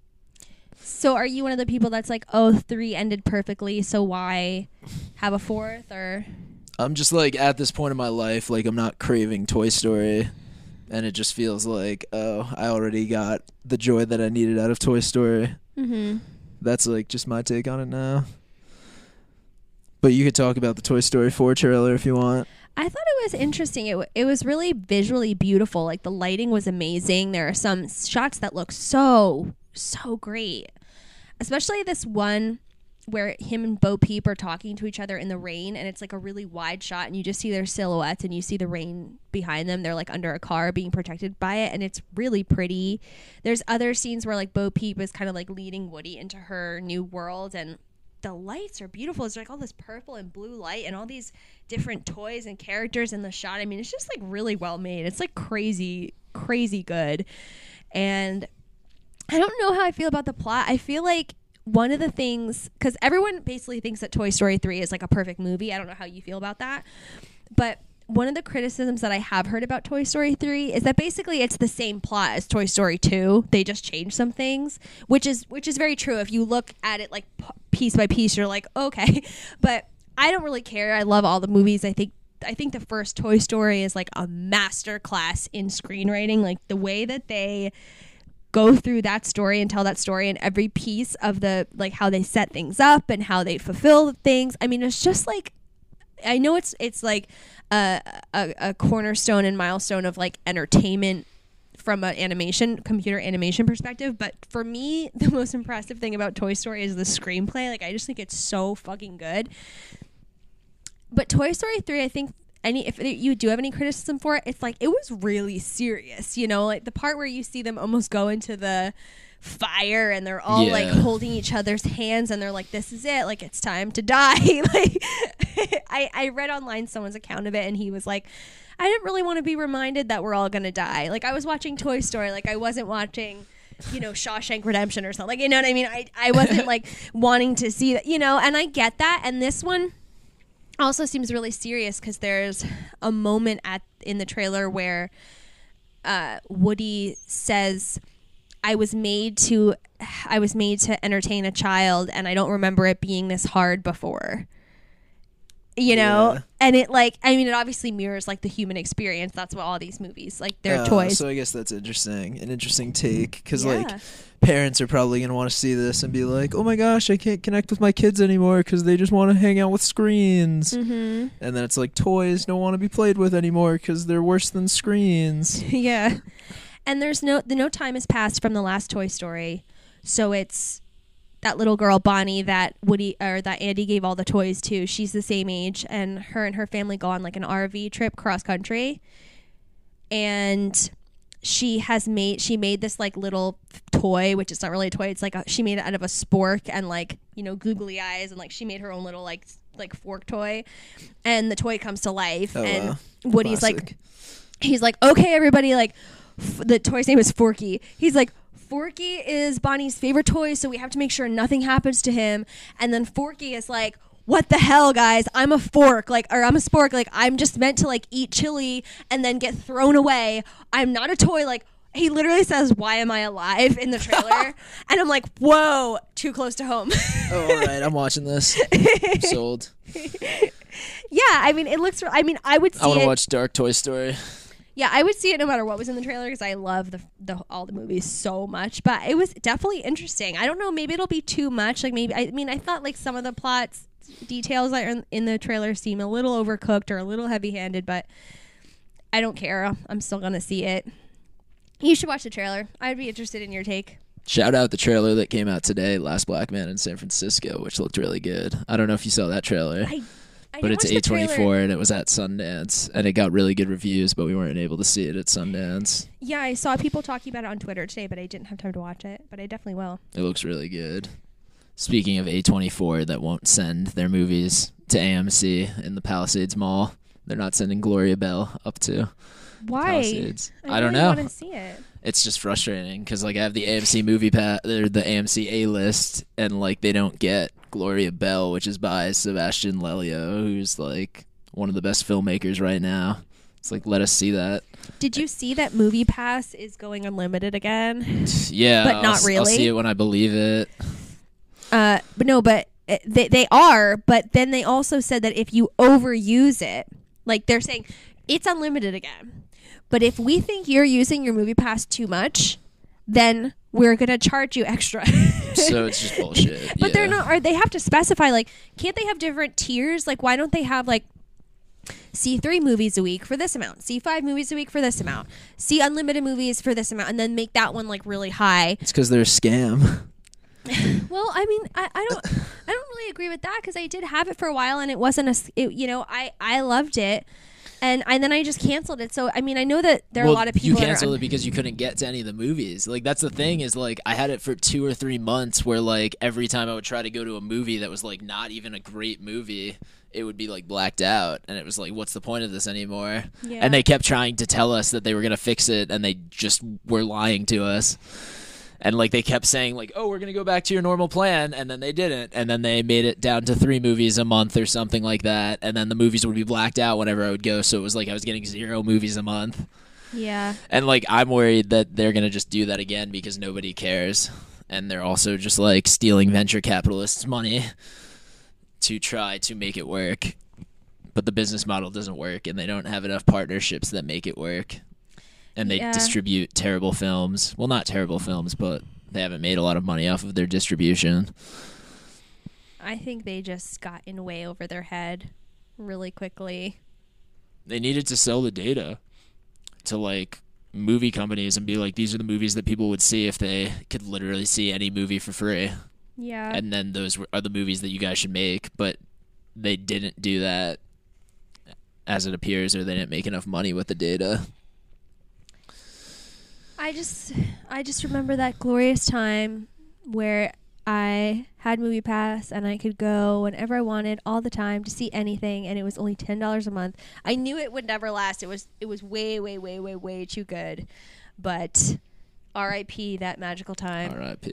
So are you one of the people that's like, "Oh, 3 ended perfectly, so why have a fourth or I'm just like at this point in my life, like I'm not craving Toy Story, and it just feels like, oh, I already got the joy that I needed out of Toy Story. Mhm. That's like just my take on it now. But you could talk about the Toy Story 4 trailer if you want. I thought it was interesting. It, w- it was really visually beautiful. Like the lighting was amazing. There are some shots that look so so great. Especially this one where him and Bo Peep are talking to each other in the rain and it's like a really wide shot and you just see their silhouettes and you see the rain behind them. They're like under a car being protected by it and it's really pretty. There's other scenes where like Bo Peep is kind of like leading Woody into her new world and the lights are beautiful. It's like all this purple and blue light and all these different toys and characters in the shot. I mean, it's just like really well made. It's like crazy, crazy good. And I don't know how I feel about the plot. I feel like one of the things, because everyone basically thinks that Toy Story 3 is like a perfect movie. I don't know how you feel about that. But one of the criticisms that I have heard about Toy Story 3 is that basically it's the same plot as Toy Story 2. They just changed some things, which is which is very true. If you look at it like piece by piece, you're like, okay. But I don't really care. I love all the movies. I think I think the first Toy Story is like a master class in screenwriting. Like the way that they go through that story and tell that story and every piece of the like how they set things up and how they fulfill things. I mean, it's just like I know it's it's like a, a, a cornerstone and milestone of like entertainment from an animation computer animation perspective but for me the most impressive thing about toy story is the screenplay like i just think it's so fucking good but toy story 3 i think any if you do have any criticism for it it's like it was really serious you know? Like the part where you see them almost go into the fire and they're all like holding each other's hands and they're like this is it. Like it's time to die. Like I, I read online someone's account of it and he was like i didn't really want to be reminded that we're all gonna die. Like i was watching toy story. Like i wasn't watching you know shawshank redemption or something. Like you know what i mean? I, I wasn't like wanting to see that you know? And i get that. And this one also seems really serious because there's a moment at in the trailer where uh, Woody says, "I was made to, I was made to entertain a child, and I don't remember it being this hard before." You know, Yeah. and it like, I mean, it obviously mirrors like the human experience. That's what all these movies like. They're Uh, toys. So I guess that's interesting. An interesting take because Yeah. like parents are probably gonna want to see this and be like, "Oh my gosh, I can't connect with my kids anymore because they just want to hang out with screens." mm-hmm. And then it's like toys don't want to be played with anymore because they're worse than screens. yeah. And there's no the no time has passed from the last Toy Story, so it's that little girl Bonnie that Woody or that Andy gave all the toys to. She's the same age, and her and her family go on like an RV trip cross country, and she has made she made this like little toy, which is not really a toy. It's like a, she made it out of a spork and like you know googly eyes, and like she made her own little like like fork toy, and the toy comes to life, Oh, and wow. Woody's like he's like, okay, everybody, like, f- the toy's name is Forky. He's like, Forky is Bonnie's favorite toy, so we have to make sure nothing happens to him. And then Forky is like, what the hell, guys? I'm a fork, like, or I'm a spork, like, I'm just meant to like eat chili and then get thrown away. I'm not a toy, like. He literally says, "Why am I alive?" in the trailer, and I'm like, "Whoa, too close to home." Oh, all right. I'm watching this. I'm sold. yeah, I mean, it looks. I mean, I would see I want to watch Dark Toy Story. Yeah, I would see it no matter what was in the trailer because I love the, the all the movies so much. But it was definitely interesting. I don't know, maybe it'll be too much. Like maybe I mean I thought like some of the plots details that are in, the trailer seem a little overcooked or a little heavy handed, but I don't care. I'm still gonna see it. You should watch the trailer. I'd be interested in your take. Shout out the trailer that came out today, Last Black Man in San Francisco, which looked really good. I don't know if you saw that trailer, I, I but it's watch. A24 and it was at Sundance and it got really good reviews, but we weren't able to see it at Sundance. Yeah, I saw people talking about it on Twitter today, but I didn't have time to watch it. But I definitely will. It looks really good. Speaking of A24 that won't send their movies to AMC in the Palisades Mall, they're not sending Gloria Bell up to Why? Palisades. I, don't really know. I want to see it? It's just frustrating because like I have the AMC movie pass or the AMC A list, and like they don't get Gloria Bell, which is by Sebastian Lelio, who's like one of the best filmmakers right now. It's like let us see that. Did you see that MoviePass is going unlimited again? Yeah, But I'll not I'll really? see it when I believe it. Uh, but no, but uh, they they are. But then they also said that if you overuse it, like they're saying, it's unlimited again. But if we think you're using your MoviePass too much, then we're gonna charge you extra. So it's just bullshit. but they're not. Or they have to specify like, can't they have different tiers? Like, why don't they have like? See three movies a week for this amount. See five movies a week for this amount. See unlimited movies for this amount, and then make that one like really high. It's because they're a scam. Well, I mean, I, I don't, I don't really agree with that because I did have it for a while and it wasn't a, it, you know, I, I loved it, and and then I just canceled it. So I mean, I know that there are a lot of people. you that are canceled it because you couldn't get to any of the movies. Like that's the thing is like I had it for two or three months where like every time I would try to go to a movie that was like not even a great movie, it would be like blacked out, and it was like, what's the point of this anymore? Yeah. And they kept trying to tell us that they were gonna fix it, and they just were lying to us. And like they kept saying like, "Oh, we're gonna go back to your normal plan," and then they didn't, and then they made it down to three movies a month or something like that, and then the movies would be blacked out whenever I would go, so it was like I was getting zero movies a month. yeah, And like I'm worried that they're gonna just do that again because nobody cares, and they're also just like stealing venture capitalists' money to try to make it work. But the business model doesn't work, and they don't have enough partnerships that make it work. And they Yeah. distribute terrible films. Well, not terrible films, but they haven't made a lot of money off of their distribution. I think they just got in way over their head really quickly. They needed to sell the data to like movie companies and be like, these are the movies that people would see if they could literally see any movie for free. Yeah, and then those are the movies that you guys should make but they didn't do that as it appears or they didn't make enough money with the data I just, I just remember that glorious time where I had MoviePass and I could go whenever I wanted, all the time, to see anything, and it was only ten dollars a month. I knew it would never last. It was, it was way, way, way, way, way too good. But R.I.P. that magical time. rip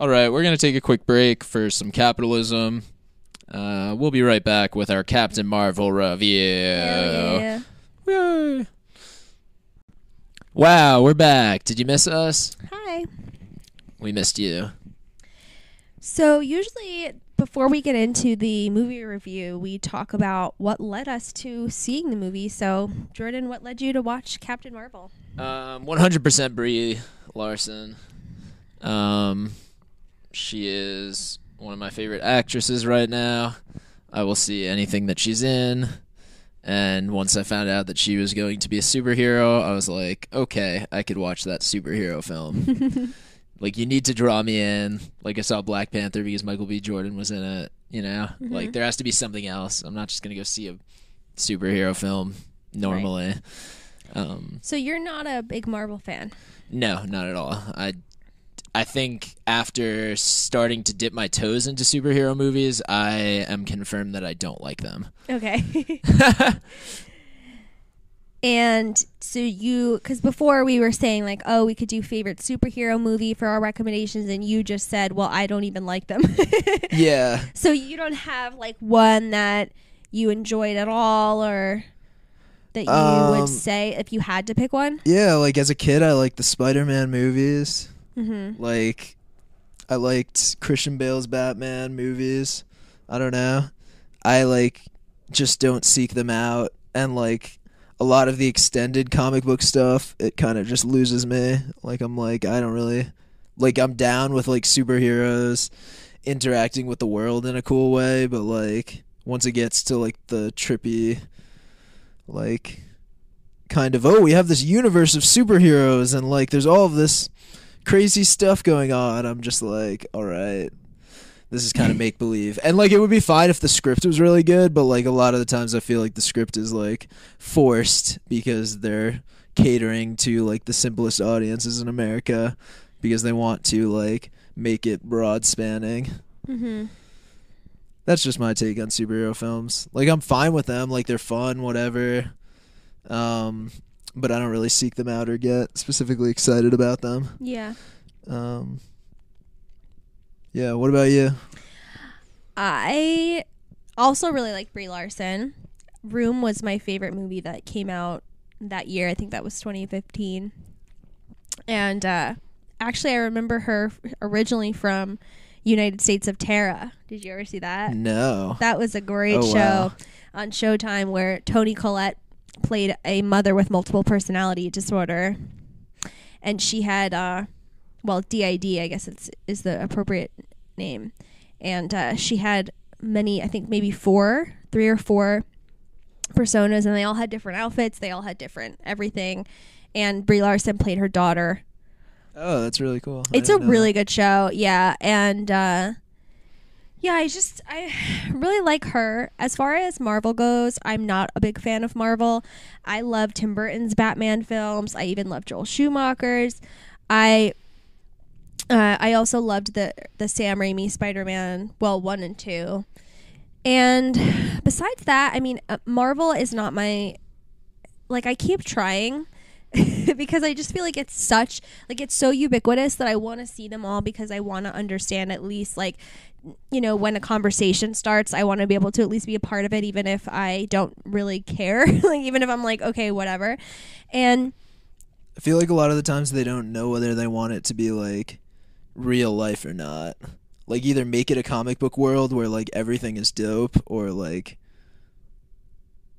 all right we're going to take a quick break for some capitalism uh, we'll be right back with our captain marvel review Hell yeah. Yay. Wow we're back did you miss us Hi. we missed you So usually before we get into the movie review, we talk about what led us to seeing the movie. So Jordan, what led you to watch Captain Marvel? Um, 100% Brie Larson. Um, she is one of my favorite actresses right now. I will see anything that she's in. And once I found out that she was going to be a superhero, I was like, okay, I could watch that superhero film. like, you need to draw me in. Like, I saw Black Panther because Michael B. Jordan was in it. You know, like there has to be something else. I'm not just gonna go see a superhero film normally. Um, So you're not a big Marvel fan. no, not at all. I I think after starting to dip my toes into superhero movies, I am confirmed that I don't like them. Okay. and so you, because before we were saying like, oh, we could do favorite superhero movie for our recommendations, and you just said, well, I don't even like them. Yeah. so you don't have like one that you enjoyed at all, or that you Um, would say if you had to pick one. Yeah, like as a kid, I liked the Spider-Man movies. Mm-hmm. Like, I liked Christian Bale's Batman movies. I don't know. I like just don't seek them out, and like a lot of the extended comic book stuff, it kind of just loses me. Like I'm like I don't really like I'm down with like superheroes interacting with the world in a cool way, but like once it gets to like the trippy, like kind of oh we have this universe of superheroes and like there's all of this crazy stuff going on. I'm just like, all right, this is kind of make believe. And like, it would be fine if the script was really good, but like a lot of the times, I feel like the script is like forced because they're catering to like the simplest audiences in America because they want to like make it broad spanning. Mm-hmm. That's just my take on superhero films. Like, I'm fine with them. Like, they're fun, whatever. Um, but I don't really seek them out or get specifically excited about them. Yeah. Um, yeah. What about you? I also really like Brie Larson. Room was my favorite movie that came out that year. I think that was 2015. And uh, actually, I remember her originally from United States of Tara. Did you ever see that? No. That was a great Oh, show wow. on Showtime where Toni Collette played a mother with multiple personality disorder. And she had, uh, well, DID, I guess it's is the appropriate name. And uh, she had many, I think maybe four, three or four personas, and they all had different outfits. They all had different everything. And Brie Larson played her daughter Oh, that's really cool. I it's a really good show yeah and uh yeah i just i really like her. As far as marvel goes i'm not a big fan of marvel. I love tim burton's batman films. I even love joel schumacher's. I uh, i also loved the the sam raimi spider-man well one and two. And besides that i mean uh, marvel is not my like i keep trying because I just feel like it's such like it's so ubiquitous that I want to see them all because I want to understand at least like you know when a conversation starts I want to be able to at least be a part of it even if I don't really care like even if I'm like okay whatever and I feel like a lot of the times they don't know whether they want it to be like real life or not. Like either make it a comic book world where like everything is dope or like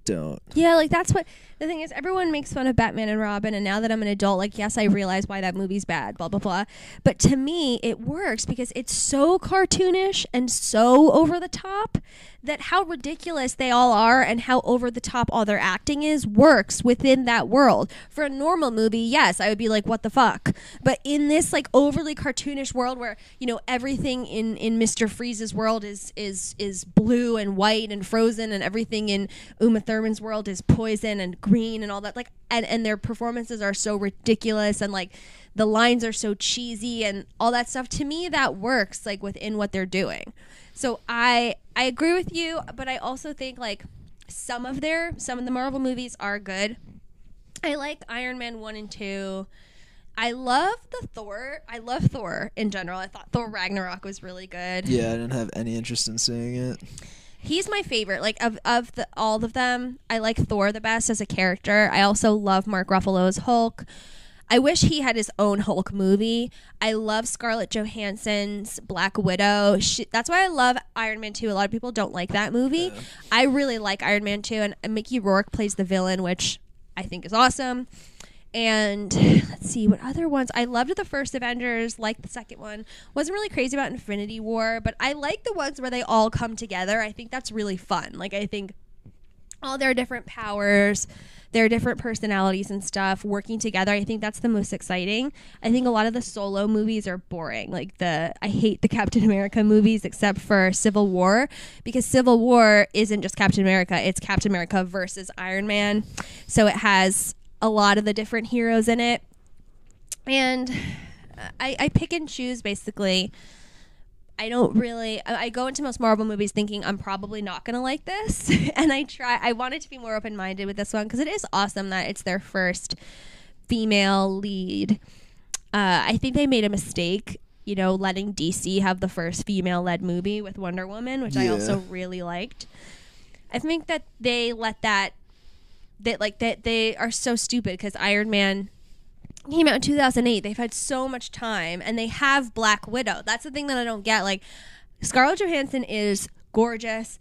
don't. Yeah, like that's what the thing is. Everyone makes fun of Batman and Robin, and now that I'm an adult, like yes, I realize why that movie's bad. Blah blah blah. But to me, it works because it's so cartoonish and so over the top that how ridiculous they all are and how over the top all their acting is works within that world. For a normal movie, yes, I would be like, what the fuck? But in this like overly cartoonish world where you know everything in in Mister Freeze's world is is is blue and white and frozen, and everything in Uma Thurman's world is poison and green and all that. Like, and and their performances are so ridiculous and like the lines are so cheesy and all that stuff. To me, that works like within what they're doing. So I I agree with you, but I also think like some of their some of the Marvel movies are good. I like Iron Man 1 and 2. I love the Thor. I love Thor in general. I thought Thor Ragnarok was really good. Yeah, I didn't have any interest in seeing it. He's my favorite. Like of of the all of them, I like Thor the best as a character. I also love Mark Ruffalo's Hulk. I wish he had his own Hulk movie. I love Scarlett Johansson's Black Widow. She, that's why I love Iron Man 2. A lot of people don't like that movie. I really like Iron Man 2 and Mickey Rourke plays the villain, which I think is awesome. And let's see what other ones. I loved the first Avengers, like the second one. Wasn't really crazy about Infinity War, but I like the ones where they all come together. I think that's really fun. Like I think all their different powers, their different personalities and stuff working together. I think that's the most exciting. I think a lot of the solo movies are boring. Like the I hate the Captain America movies except for Civil War because Civil War isn't just Captain America, it's Captain America versus Iron Man. So it has a lot of the different heroes in it. And I, I pick and choose basically. I don't really. I go into most Marvel movies thinking I'm probably not gonna like this, and I try. I wanted to be more open minded with this one because it is awesome that it's their first female lead. Uh, I think they made a mistake, you know, letting DC have the first female led movie with Wonder Woman, which I also really liked. I think that they let that that like that they are so stupid because Iron Man came out in 2008. They've had so much time and they have Black Widow. That's the thing that I don't get. Like Scarlett Johansson is gorgeous,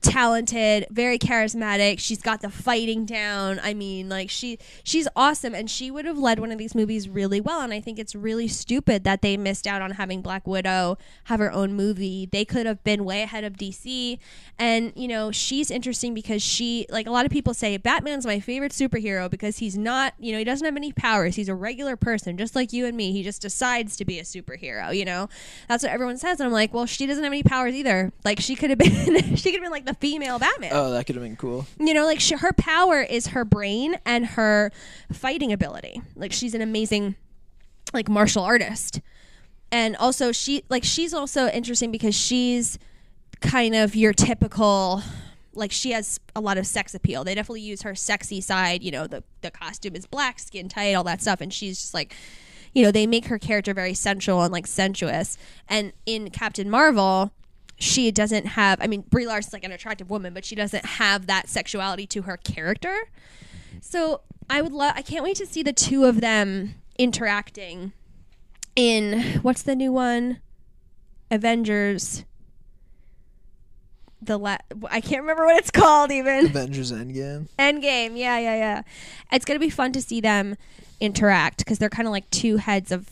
talented, very charismatic. She's got the fighting down. I mean, like she she's awesome and she would have led one of these movies really well and I think it's really stupid that they missed out on having Black Widow have her own movie. They could have been way ahead of DC and you know, she's interesting because she like a lot of people say Batman's my favorite superhero because he's not, you know, he doesn't have any powers. He's a regular person just like you and me. He just decides to be a superhero, you know. That's what everyone says and I'm like, well, she doesn't have any powers either. Like she could have been she could have been like the female Batman. Oh, that could have been cool. you know like she, her power is her brain and her fighting ability. Like she's an amazing like martial artist. And also she like she's also interesting because she's kind of your typical like she has a lot of sex appeal. They definitely use her sexy side you know the the costume is black skin tight all that stuff. And she's just like you know they make her character very sensual and like sensuous. And in captain marvel she doesn't have i mean brie larson's like an attractive woman but she doesn't have that sexuality to her character so i would love i can't wait to see the two of them interacting in what's the new one avengers the la- i can't remember what it's called even Avengers Endgame. Endgame, yeah, yeah, yeah. It's gonna be fun to see them interact because they're kind of like two heads of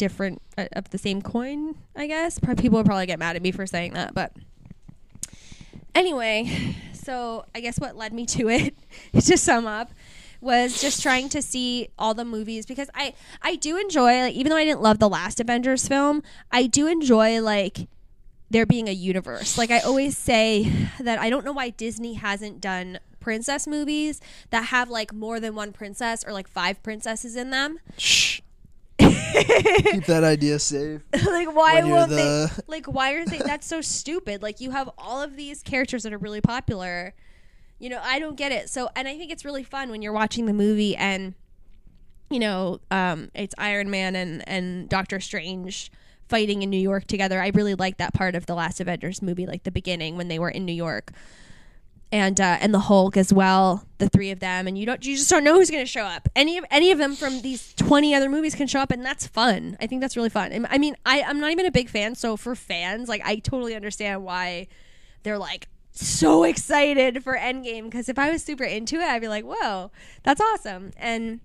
different uh, of the same coin, I guess. Probably, people will probably get mad at me for saying that, but anyway. So I guess what led me to it, to sum up, was just trying to see all the movies because I I do enjoy like even though I didn't love the last Avengers film, I do enjoy like there being a universe. Like I always say that I don't know why Disney hasn't done princess movies that have like more than one princess or like five princesses in them. Shh. Keep that idea safe. like why won't they like why are they that's so stupid. Like you have all of these characters that are really popular. You know, I don't get it. So and I think it's really fun when you're watching the movie and you know, um, it's Iron Man and, and Doctor Strange fighting in New York together. I really like that part of the last Avengers movie, like the beginning when they were in New York. And uh, and the Hulk as well, the three of them, and you don't you just don't know who's going to show up. Any of any of them from these twenty other movies can show up, and that's fun. I think that's really fun. I mean, I I'm not even a big fan, so for fans, like I totally understand why they're like so excited for Endgame because if I was super into it, I'd be like, whoa, that's awesome. And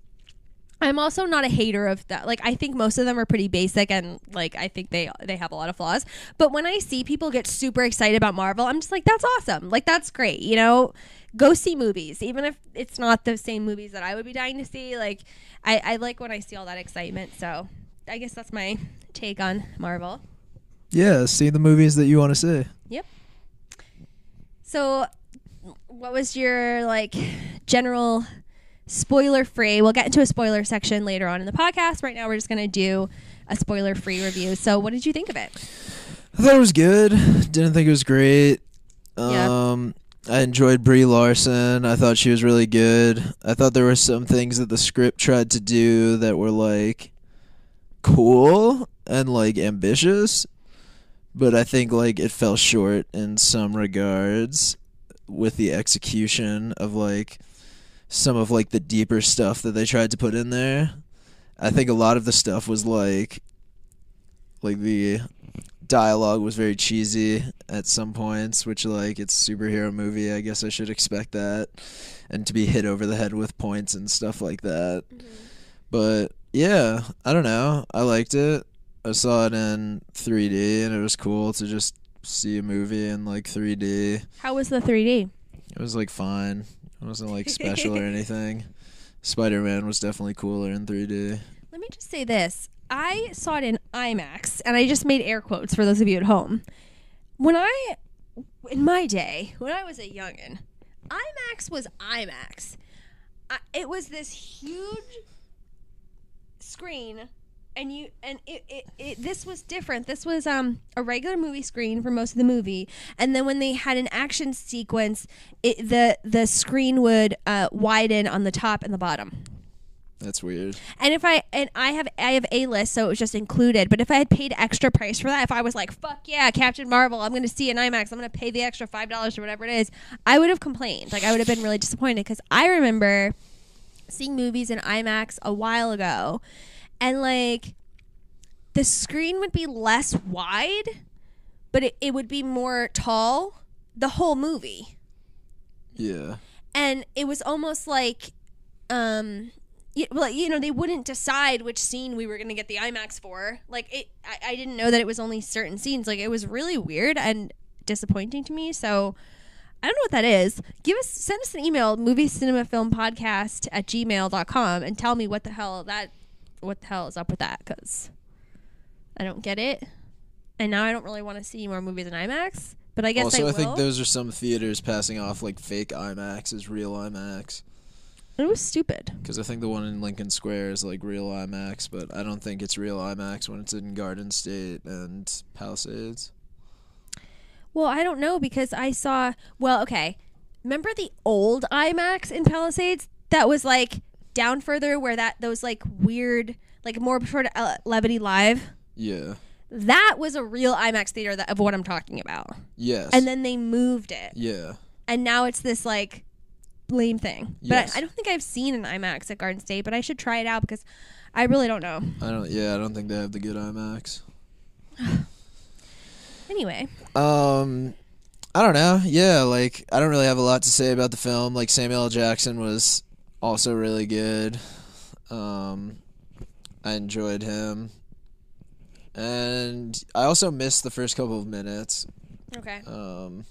I'm also not a hater of that. Like I think most of them are pretty basic and like I think they they have a lot of flaws. But when I see people get super excited about Marvel, I'm just like that's awesome. Like that's great, you know? Go see movies even if it's not the same movies that I would be dying to see. Like I I like when I see all that excitement. So, I guess that's my take on Marvel. Yeah, see the movies that you want to see. Yep. So, what was your like general spoiler free? We'll get into a spoiler section later on in the podcast. Right now, we're just gonna do a spoiler free review. So, what did you think of it? I thought it was good. Didn't think it was great. Yeah. Um, I enjoyed Brie Larson. I thought she was really good. I thought there were some things that the script tried to do that were like cool and like ambitious, but I think like it fell short in some regards with the execution of like some of like the deeper stuff that they tried to put in there. I think a lot of the stuff was like like the dialogue was very cheesy at some points, which like it's a superhero movie. I guess I should expect that, and to be hit over the head with points and stuff like that. Mm-hmm. But yeah, I don't know. I liked it. I saw it in 3D, and it was cool to just see a movie in like 3D. How was the 3D? It was like fine. It wasn't like special or anything. Spider Man was definitely cooler in 3D. Let me just say this. I saw it in IMAX, and I just made air quotes for those of you at home. When I, in my day, when I was a youngin, IMAX was IMAX. I, it was this huge screen and you and it, it, it this was different this was um a regular movie screen for most of the movie and then when they had an action sequence it the the screen would uh widen on the top and the bottom That's weird. and if I and I have I have A-List, so it was just included. But if I had paid extra price for that, if I was like, "Fuck yeah, Captain Marvel, I'm going to see an IMAX, I'm going to pay the extra five dollars or whatever it is," I would have complained. Like I would have been really disappointed because I remember seeing movies in IMAX a while ago, and like the screen would be less wide, but it, it would be more tall the whole movie Yeah. and it was almost like um well, you know, they wouldn't decide which scene we were going to get the IMAX for. Like, it, I, I didn't know that it was only certain scenes. Like, it was really weird and disappointing to me. So, I don't know what that is. Give us, send us an email, movie cinema film podcast at gmail.com and tell me what the hell that, what the hell is up with that. Cause I don't get it. And now I don't really want to see more movies in IMAX, but I guess also, I I, will. think those are some theaters passing off like fake IMAX as real IMAX. it was stupid. Because I think the one in Lincoln Square is like real IMAX, but I don't think it's real IMAX when it's in Garden State and Palisades. Well, I don't know because I saw. Well, okay. Remember the old IMAX in Palisades that was like down further, where that those like weird, like more of uh, levity live. Yeah. That was a real IMAX theater that, of what I'm talking about. Yes. And then they moved it, yeah. and now it's this like lame thing. But Yes. I, I don't think I've seen an IMAX at Garden State, but I should try it out because I really don't know. I don't. Yeah, I don't think they have the good IMAX. Anyway, Um, I don't know. Yeah, like I don't really have a lot to say about the film. Like Samuel L. Jackson was also really good. Um, I enjoyed him, and I also missed the first couple of minutes. okay. um,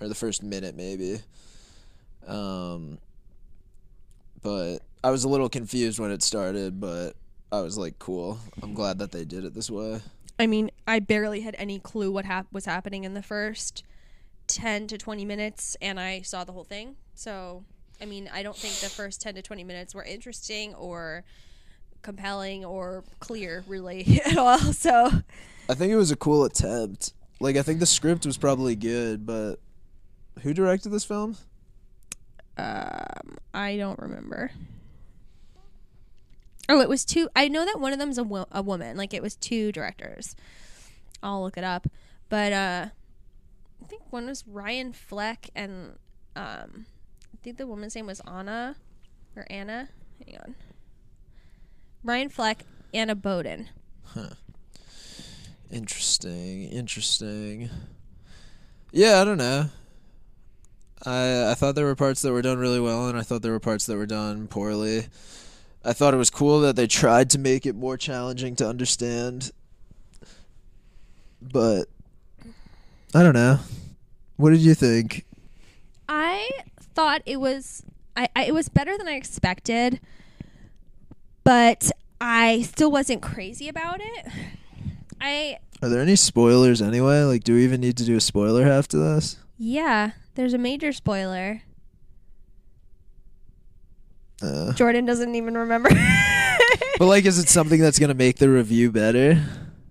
or the first minute maybe. Um, but I was a little confused when it started, but I was like, cool. I'm glad that they did it this way. I mean, I barely had any clue what hap- was happening in the first 10 to 20 minutes, and I saw the whole thing. So, I mean, I don't think the first 10 to 20 minutes were interesting or compelling or clear, really, at all. So, I think it was a cool attempt. Like, I think the script was probably good, but who directed this film? um, I don't remember. Oh, it was two. I know that one of them's a, wo- a woman. Like, it was two directors. I'll look it up. But, uh, I think one was Ryan Fleck, and um, I think the woman's name was Anna or Anna. Hang on. Ryan Fleck, Anna Boden. Huh. Interesting, interesting. Yeah, I don't know. I I thought there were parts that were done really well, and I thought there were parts that were done poorly. I thought it was cool that they tried to make it more challenging to understand, but I don't know. What did you think? I thought it was I, I it was better than I expected, but I still wasn't crazy about it. I Are there any spoilers anyway? Like, do we even need to do a spoiler half to this? yeah, there's a major spoiler. Uh, Jordan doesn't even remember. but like, is it something that's gonna make the review better?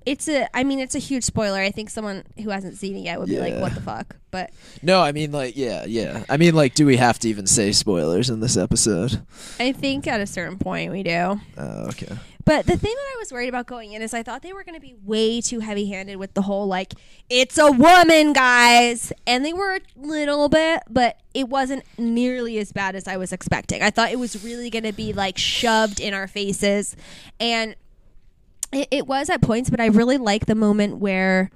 It's a I mean it's a huge spoiler. I think someone who hasn't seen it yet would be like, Yeah. "What the fuck?" But No, I mean like yeah, yeah. I mean like do we have to even say spoilers in this episode? I think at a certain point we do. Oh, okay. But the thing that I was worried about going in is I thought they were going to be way too heavy handed with the whole, like, it's a woman, guys. And they were a little bit, but it wasn't nearly as bad as I was expecting. I thought it was really going to be, like, shoved in our faces. And it, it was at points, but I really like the moment where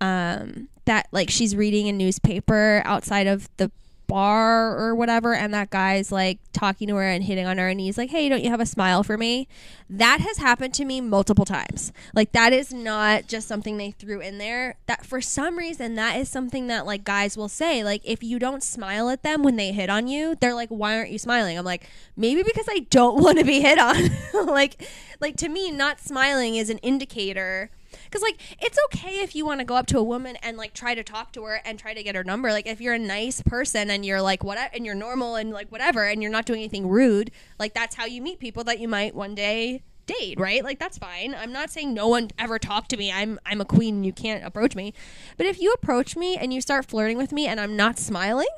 um that like she's reading a newspaper outside of the bar or whatever and that guy's like talking to her and hitting on her and he's like hey don't you have a smile for me? That has happened to me multiple times. Like that is not just something they threw in there. That for some reason that is something that like guys will say. Like if you don't smile at them when they hit on you they're like why aren't you smiling? I'm like maybe because i don't want to be hit on. Like like to me not smiling is an indicator because like it's okay if you want to go up to a woman and like try to talk to her and try to get her number. Like if you're a nice person and you're like what and you're normal and like whatever and you're not doing anything rude, like that's how you meet people that you might one day date, right? Like that's fine. I'm not saying no one ever talk to me. I'm I'm a queen you can't approach me. But if you approach me and you start flirting with me and I'm not smiling,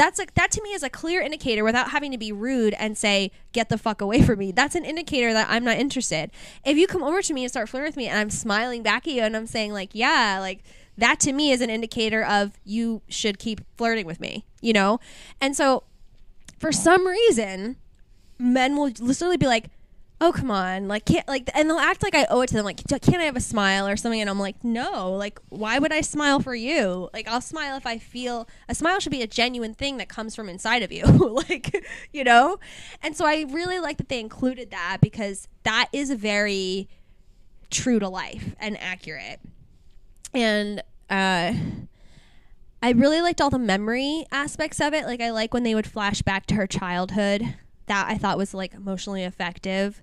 that's like that to me is a clear indicator without having to be rude and say get the fuck away from me. That's an indicator that i'm not interested. If you come over to me and start flirting with me and i'm smiling back at you and i'm saying like yeah like that to me is an indicator of you should keep flirting with me you know? And so for some reason men will literally be like oh come on. Like can't like and they'll act like i owe it to them. Like can't i have a smile or something? And i'm like no. Like why would i smile for you? Like i'll smile if i feel a smile should be a genuine thing that comes from inside of you. Like you know? And so i really like that they included that because that is very true to life and accurate. And uh I really liked all the memory aspects of it. Like I like when they would flash back to her childhood that I thought was like emotionally effective.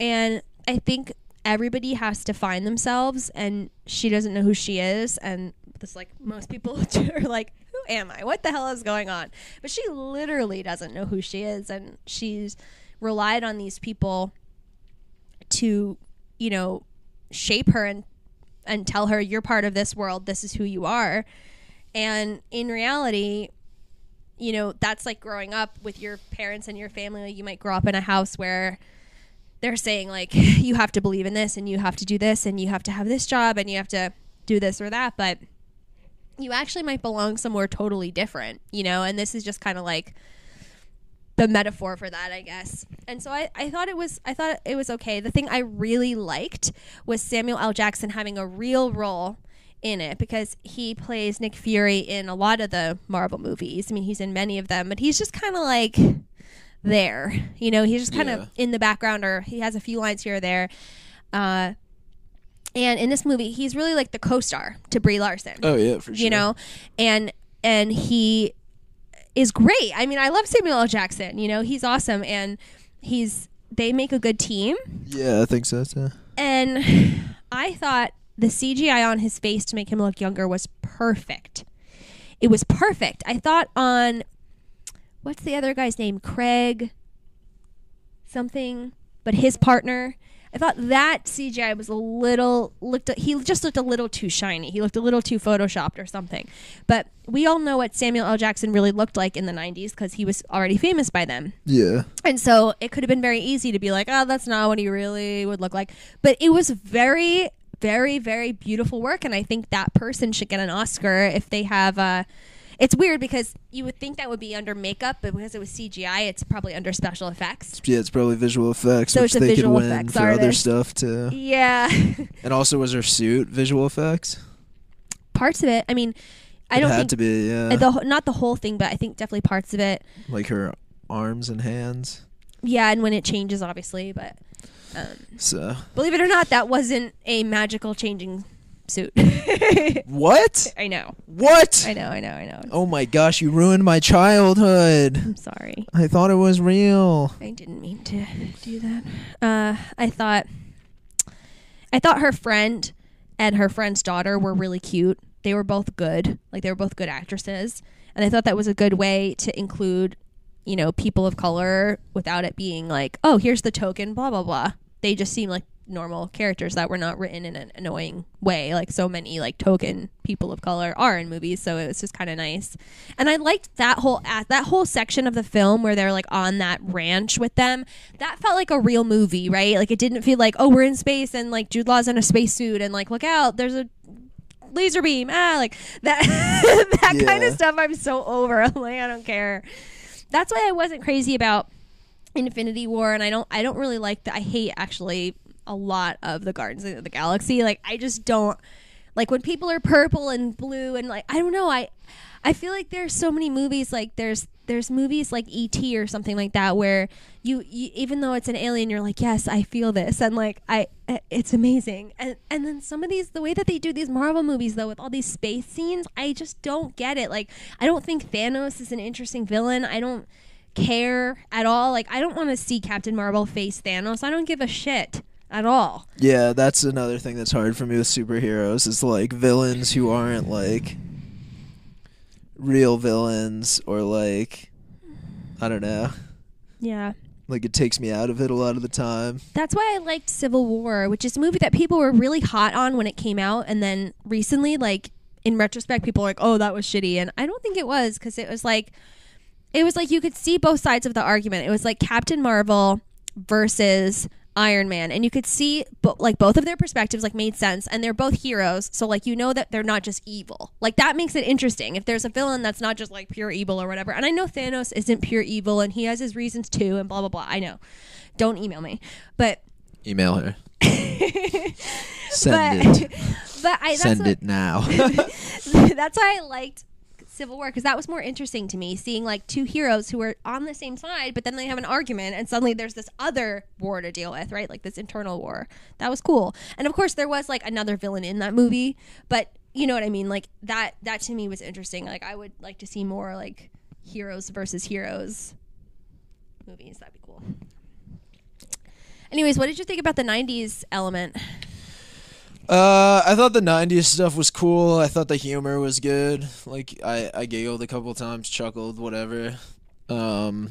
And I think everybody has to find themselves and she doesn't know who she is and this like most people are like who am I? What the hell is going on? But she literally doesn't know who she is and she's relied on these people to, you know, shape her and and tell her you're part of this world, this is who you are. And in reality, you know, that's like growing up with your parents and your family. You might grow up in a house where they're saying, like, you have to believe in this and you have to do this and you have to have this job and you have to do this or that. But you actually might belong somewhere totally different, you know? And this is just kind of like the metaphor for that, I guess. And so I, I thought it was I thought it was okay. The thing I really liked was Samuel L. Jackson having a real role in it because he plays Nick Fury in a lot of the Marvel movies. I mean, he's in many of them, but he's just kind of like there. You know, he's just kind of Yeah. in the background or he has a few lines here or there. Uh, and in this movie, he's really like the co-star to Brie Larson Oh yeah, for sure. you know and and he is great i mean i love samuel l jackson you know he's awesome and he's they make a good team Yeah, I think so too. and i thought the cgi on his face to make him look younger was perfect it was perfect i thought on what's the other guy's name craig something but his partner I thought that CGI was a little looked. He just looked a little too shiny. He looked a little too photoshopped or something. But we all know what Samuel L. Jackson really looked like in the '90s because he was already famous by then. Yeah. And so it could have been very easy to be like, oh, that's not what he really would look like. But it was very, very, very beautiful work. And I think that person should get an Oscar if they have. a. it's weird because you would think that would be under makeup, but because it was CGI, it's probably under special effects. Yeah, it's probably visual effects, So which they could visual win effects for other stuff too. Yeah. And also, was her suit visual effects? parts of it. I mean, I it don't had to be. Yeah, uh, the not the whole thing, but I think definitely parts of it. like her arms and hands. Yeah, and when it changes, obviously, but um, So believe it or not, that wasn't a magical changing suit. what? I know, What? I know, I know, I know. Oh my gosh! You ruined my childhood. I'm sorry. I thought it was real. I didn't mean to do that. Uh, I thought, I thought her friend and her friend's daughter were really cute. They were both good. Like they were both good actresses, and I thought that was a good way to include, you know, people of color without it being like, oh, here's the token, blah blah blah. They just seem like normal characters that were not written in an annoying way. Like so many like token people of color are in movies so it was just kind of nice. And i liked that whole at that whole section of the film where they're like on that ranch with them. That felt like a real movie right? Like it didn't feel like oh we're in space and like jude law's in a spacesuit and like look out there's a laser beam ah like that that kind of stuff i'm so over. I'm like i don't care. That's why i wasn't crazy about Infinity War, and I don't I don't really like that. I hate actually a lot of the Guardians of the Galaxy. Like I just don't like when people are purple and blue and like I don't know. I I feel like there's so many movies like there's there's movies like E.T. or something like that where you, you even though it's an alien, you're like yes I feel this and like I it's amazing. And and then some of these the way that they do these Marvel movies though with all these space scenes, I just don't get it. Like I don't think Thanos is an interesting villain. I don't care at all. Like I don't want to see Captain Marvel face Thanos. I don't give a shit at all. Yeah, that's another thing that's hard for me with superheroes is like villains who aren't like real villains or like I don't know. Yeah. Like it takes me out of it a lot of the time. That's why I liked Civil War, which is a movie that people were really hot on when it came out, and then recently, like in retrospect, people are like, "Oh, that was shitty," and I don't think it was because it was like, it was like you could see both sides of the argument. It was like Captain Marvel versus Iron Man, and you could see bo- like both of their perspectives like made sense, and they're both heroes, so like you know that they're not just evil. Like that makes it interesting. If there's a villain that's not just like pure evil or whatever, and I know Thanos isn't pure evil, and he has his reasons too, and blah blah blah. I know. Don't email me, but Email her. Send but it. but I that's Send what, it now. that's why I liked Civil War because that was more interesting to me, seeing like two heroes who are on the same side, but then they have an argument, and suddenly there's this other war to deal with, right? Like this internal war. That was cool, and of course there was like another villain in that movie, but you know what I mean. Like that that to me was interesting. Like I would like to see more like heroes versus heroes movies. That'd be cool. Anyways, what did you think about the '90s element? Uh, I thought the '90s stuff was cool. I thought the humor was good. Like I, I giggled a couple times, chuckled, whatever. Um,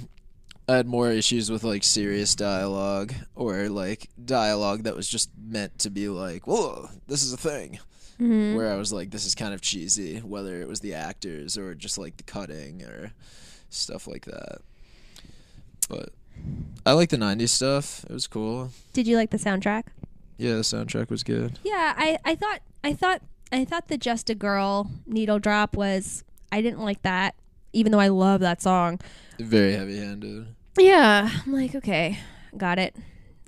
I had more issues with like serious dialogue or like dialogue that was just meant to be like, "Whoa, this is a thing." Where I was like, "This is kind of cheesy," whether it was the actors or just like the cutting or stuff like that. But I like the '90s stuff. It was cool. Did you like the soundtrack? Yeah, the soundtrack was good. Yeah, I, I thought I thought I thought the Just a Girl needle drop was I didn't like that, even though I love that song. Very heavy-handed. Yeah, I'm like, okay, got it.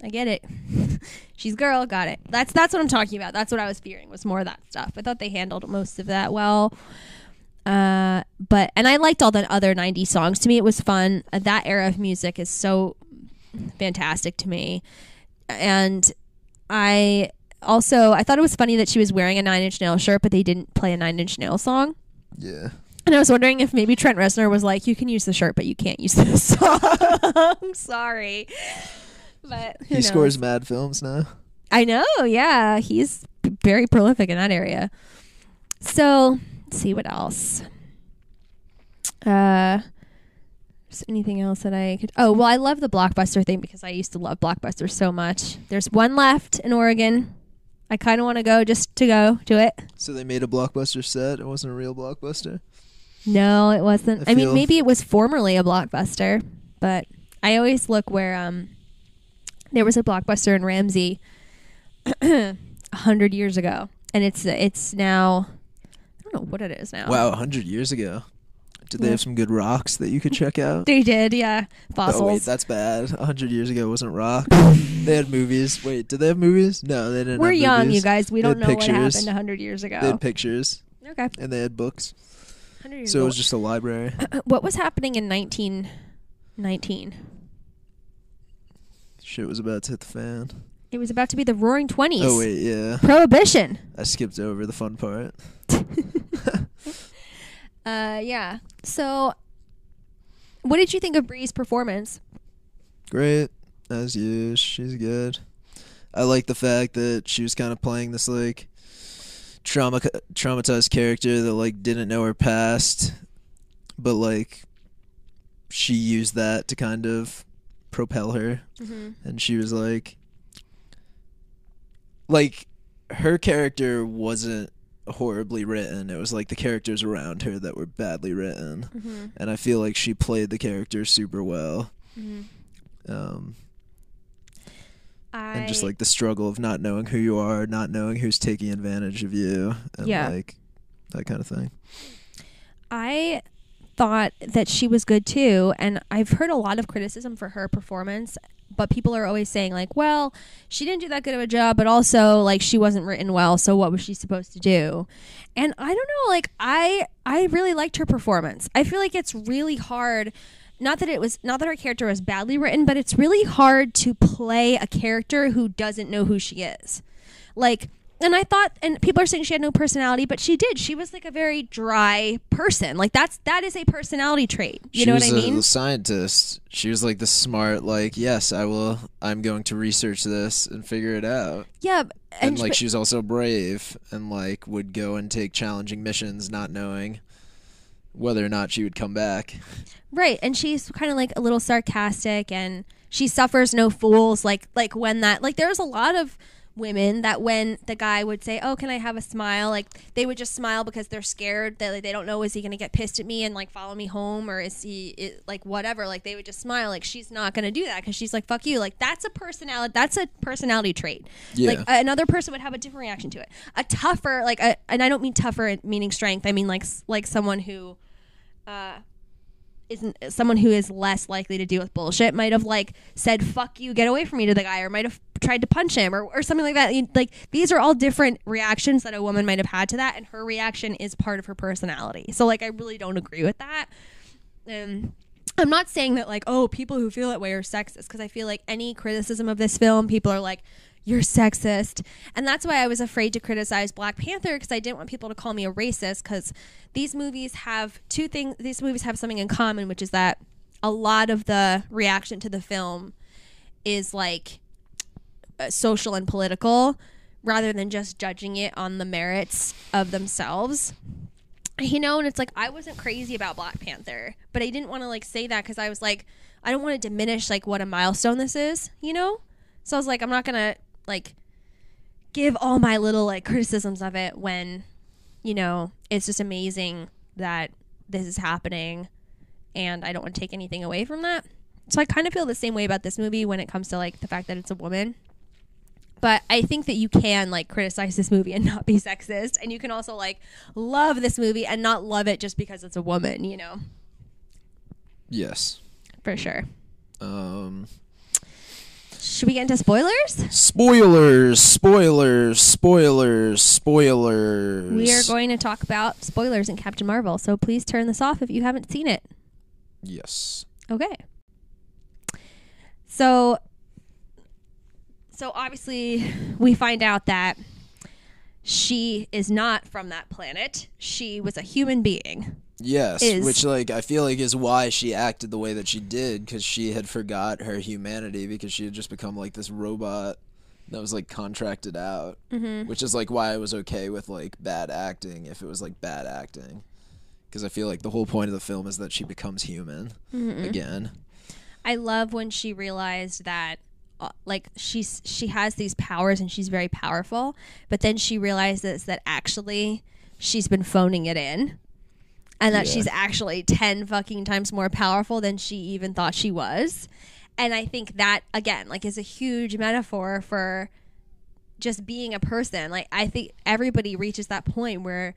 I get it. She's girl, got it. That's that's what I'm talking about. That's what I was fearing was more of that stuff. I thought they handled most of that well. Uh, but and I liked all the other '90s songs. To me, it was fun. Uh, that era of music is so fantastic to me, and I also I thought it was funny that she was wearing a Nine Inch Nail shirt, but they didn't play a Nine Inch Nail song. Yeah. And I was wondering if maybe Trent Reznor was like, "You can use the shirt, but you can't use this song." I'm sorry, but He knows? scores mad films now. I know, yeah, he's very prolific in that area. So, let's see what else. Uh, anything else that I could? Oh, well, I love the blockbuster thing because I used to love blockbuster so much. There's one left in Oregon. I kind of want to go just to go to it. So they made a blockbuster set. It wasn't a real blockbuster. No, it wasn't. I I, mean, maybe it was formerly a blockbuster, but I always look where um there was a blockbuster in Ramsey a hundred years ago, and it's it's now I don't know what it is now. Wow, a hundred years ago. Did they have some good rocks that you could check out? They did, yeah. Fossils. Oh wait, that's bad. A hundred years ago wasn't rock. they had movies. Wait, did they have movies? No, they didn't. We're have young, movies. you guys. We They don't know what happened a hundred years ago. They had pictures Okay, and they had books. years So it was just a library. what was happening in nineteen nineteen? Shit was about to hit the fan. It was about to be the Roaring Twenties. Oh wait, yeah. Prohibition. I skipped over the fun part. Uh, yeah. So, what did you think of Brie's performance? Great as you. She's good. I like the fact that she was kind of playing this like trauma traumatized character that like didn't know her past, but like she used that to kind of propel her, Mm-hmm. and she was like, like her character wasn't horribly written. It was like the characters around her that were badly written, Mm-hmm. and I feel like she played the character super well. Mm-hmm. Um, I and just like the struggle of not knowing who you are, not knowing who's taking advantage of you, and Yeah. like that kind of thing. I thought that she was good too, and I've heard a lot of criticism for her performance. But people are always saying like, "Well, she didn't do that good of a job, but also like she wasn't written well, so what was she supposed to do?" And I don't know, like I I really liked her performance. I feel like it's really hard not that it was not that her character was badly written, but it's really hard to play a character who doesn't know who she is. Like and I thought, and people are saying she had no personality, but she did. She was like a very dry person. Like that's that is a personality trait. You she know what I mean? a scientist. She was like the smart, like, yes, I will. I'm going to research this and figure it out. yeah, And, and, like, but- she was also brave and like would go and take challenging missions, not knowing whether or not she would come back. right, and she's kind of like a little sarcastic, and she suffers no fools. Like like when that like there's a lot of women that when the guy would say, "Oh, can I have a smile?" like they would just smile because they're scared that like, they don't know is he going to get pissed at me and like follow me home or is he it, like whatever. Like they would just smile. Like she's not going to do that because she's like, "Fuck you." Like that's a personality. That's a personality trait. Yeah. Like another person would have a different reaction to it. A tougher, like, a, and I don't mean tougher meaning strength. I mean like like someone who, uh, isn't someone who is less likely to deal with bullshit might have like said "fuck you, get away from me" to the guy, or might have tried to punch him, or or something like that. Like these are all different reactions that a woman might have had to that, and her reaction is part of her personality. So like, I really don't agree with that. Um, I'm not saying that like, oh, people who feel that way are sexist because I feel like any criticism of this film, people are like, you're sexist. And that's why I was afraid to criticize Black Panther because I didn't want people to call me a racist because these movies have two things, these movies have something in common, which is that a lot of the reaction to the film is like uh, social and political rather than just judging it on the merits of themselves you know and it's like i wasn't crazy about black panther but i didn't want to like say that because i was like i don't want to diminish like what a milestone this is you know so i was like i'm not gonna like give all my little like criticisms of it when you know it's just amazing that this is happening and i don't want to take anything away from that so i kind of feel the same way about this movie when it comes to like the fact that it's a woman but I think that you can like criticize this movie and not be sexist, and you can also like love this movie and not love it just because it's a woman, you know, Yes. for sure. Um. Should we get into spoilers? Spoilers, spoilers, spoilers, spoilers. We are going to talk about spoilers in Captain Marvel, so please turn this off if you haven't seen it. Yes. Okay. So so obviously we find out that she is not from that planet. She was a human being. Yes, Is- which like I feel like is why she acted the way that she did because she had forgot her humanity because she had just become like this robot that was like contracted out. Mm-hmm. Which is like why I was okay with like bad acting if it was like bad acting because I feel like the whole point of the film is that she becomes human again. I love when she realized that uh, like she's she has these powers and she's very powerful, but then she realizes that actually she's been phoning it in. And that Yeah. she's actually 10 fucking times more powerful than she even thought she was. And I think that again like is a huge metaphor for just being a person. Like I think everybody reaches that point where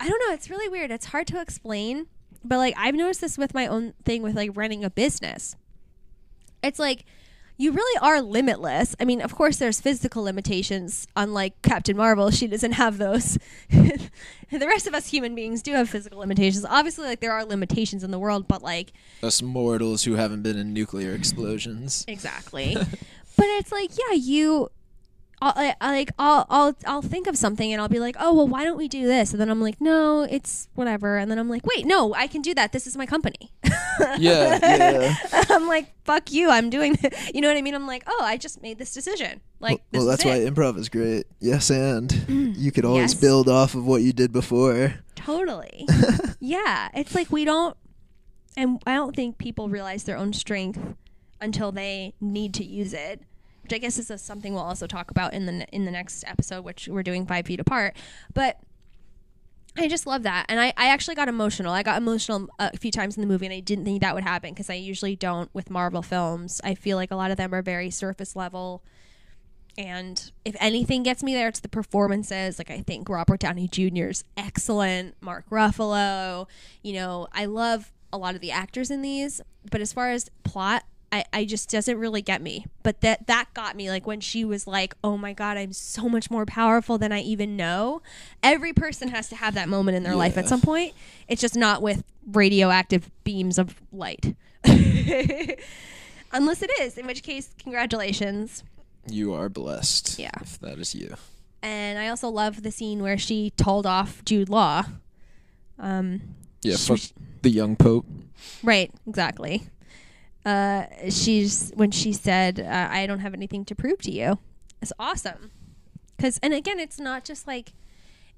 I don't know, it's really weird. It's hard to explain, but like I've noticed this with my own thing with like running a business. It's like you really are limitless. I mean, of course there's physical limitations unlike Captain Marvel. She doesn't have those. the rest of us human beings do have physical limitations. Obviously like there are limitations in the world, but like Us mortals who haven't been in nuclear explosions. Exactly. but it's like, yeah, you. I'll, I, like I'll I'll I'll think of something and I'll be like, oh well, why don't we do this? And then I'm like, no, it's whatever. And then I'm like, wait, no, I can do that. This is my company. yeah, yeah. I'm like, fuck you, I'm doing. It. You know what I mean? I'm like, oh, I just made this decision. Like, well, this that's why improv is great. Yes, and mm, you could always Yes. build off of what you did before. Totally. yeah, it's like we don't, and I don't think people realize their own strength until they need to use it. Which I guess is a, something we'll also talk about in the in the next episode, which we're doing five feet apart. But I just love that, and I, I actually got emotional. I got emotional a few times in the movie, and I didn't think that would happen because I usually don't with Marvel films. I feel like a lot of them are very surface level. And if anything gets me there, it's the performances. Like I think Robert Downey Jr. is excellent. Mark Ruffalo, you know, I love a lot of the actors in these. But as far as plot, I, I just doesn't really get me. But that that got me like when she was like, "Oh my god, I'm so much more powerful than I even know." Every person has to have that moment in their life at some point. It's just not with radioactive beams of light. Unless it is, in which case, congratulations You are blessed. Yeah. If that is you. And I also love the scene where she told off Jude Law. Um, Yeah, she- the young pope. Right, exactly. Uh, she's when she said, uh, "I don't have anything to prove to you." It's awesome. Because, and again, it's not just like,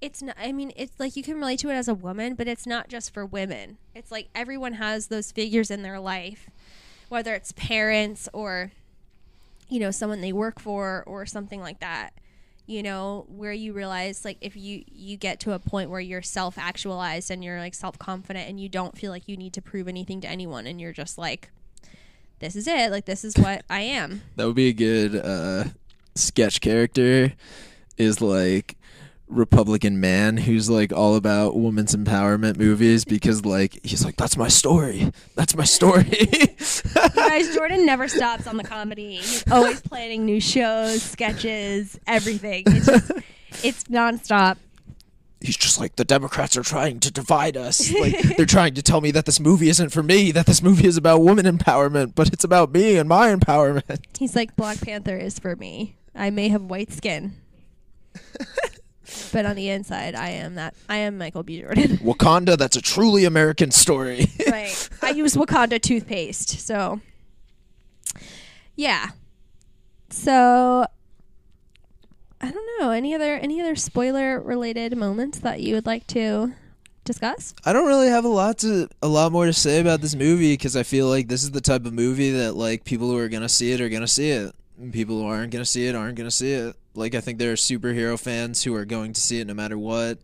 it's not. I mean, it's like you can relate to it as a woman, but it's not just for women. It's like everyone has those figures in their life, whether it's parents or, you know, someone they work for or something like that. You know, where you realize like if you you get to a point where you're self actualized and you're like self confident and you don't feel like you need to prove anything to anyone and you're just like, this is it. Like this is what I am. That would be a good uh, sketch character. Is like Republican man who's like all about women's empowerment movies because like he's like that's my story. That's my story. Guys, Jordan never stops on the comedy. He's always planning new shows, sketches, everything. It's just, it's nonstop. He's just like the Democrats are trying to divide us. Like they're trying to tell me that this movie isn't for me, that this movie is about woman empowerment, but it's about me and my empowerment. He's like Black Panther is for me. I may have white skin, but on the inside, I am that. I am Michael B. Jordan. Wakanda, that's a truly American story. right. I use Wakanda toothpaste, so yeah. So I don't know any other any other spoiler related moments that you would like to discuss. I don't really have a lot to a lot more to say about this movie because I feel like this is the type of movie that like people who are gonna see it are gonna see it. And people who aren't gonna see it aren't gonna see it. Like I think there are superhero fans who are going to see it no matter what.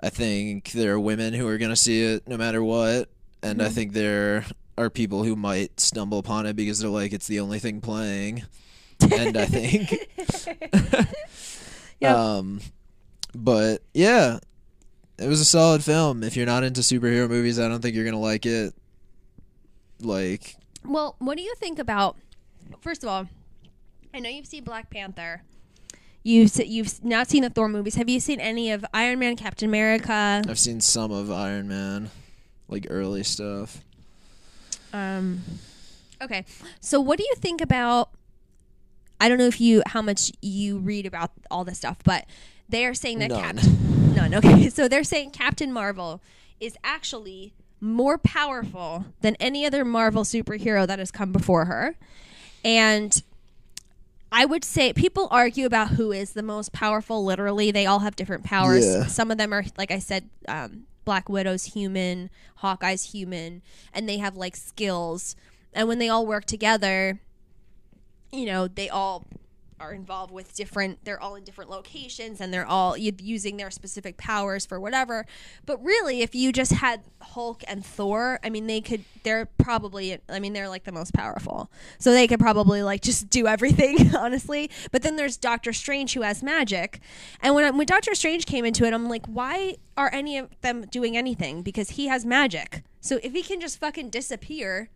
I think there are women who are gonna see it no matter what, and I Mhm. think there are people who might stumble upon it because they're like it's the only thing playing. And I think Yep. um but yeah, it was a solid film. If you're not into superhero movies, I don't think you're gonna like it. Like, Well, what do you think about? First of all, I know you've seen Black Panther. You've you've not seen the Thor movies. Have you seen any of Iron Man, Captain America? I've seen some of Iron Man, like early stuff. Um, okay, so what do you think about? I don't know if you how much you read about all this stuff, but they are saying that None. Captain none. Okay, so they're saying Captain Marvel is actually more powerful than any other Marvel superhero that has come before her, and I would say people argue about who is the most powerful. Literally, they all have different powers. Yeah. Some of them are, like I said, um, Black Widow's human, Hawkeye's human, and they have like skills. And when they all work together, you know, they all are involved with different. They're all in different locations, and they're all using their specific powers for whatever. But really, if you just had Hulk and Thor, I mean, they could. They're probably. I mean, they're like the most powerful, so they could probably like just do everything, honestly. But then there's Doctor Strange who has magic, and when I, when Doctor Strange came into it, I'm like, why are any of them doing anything? Because he has magic. So if he can just fucking disappear,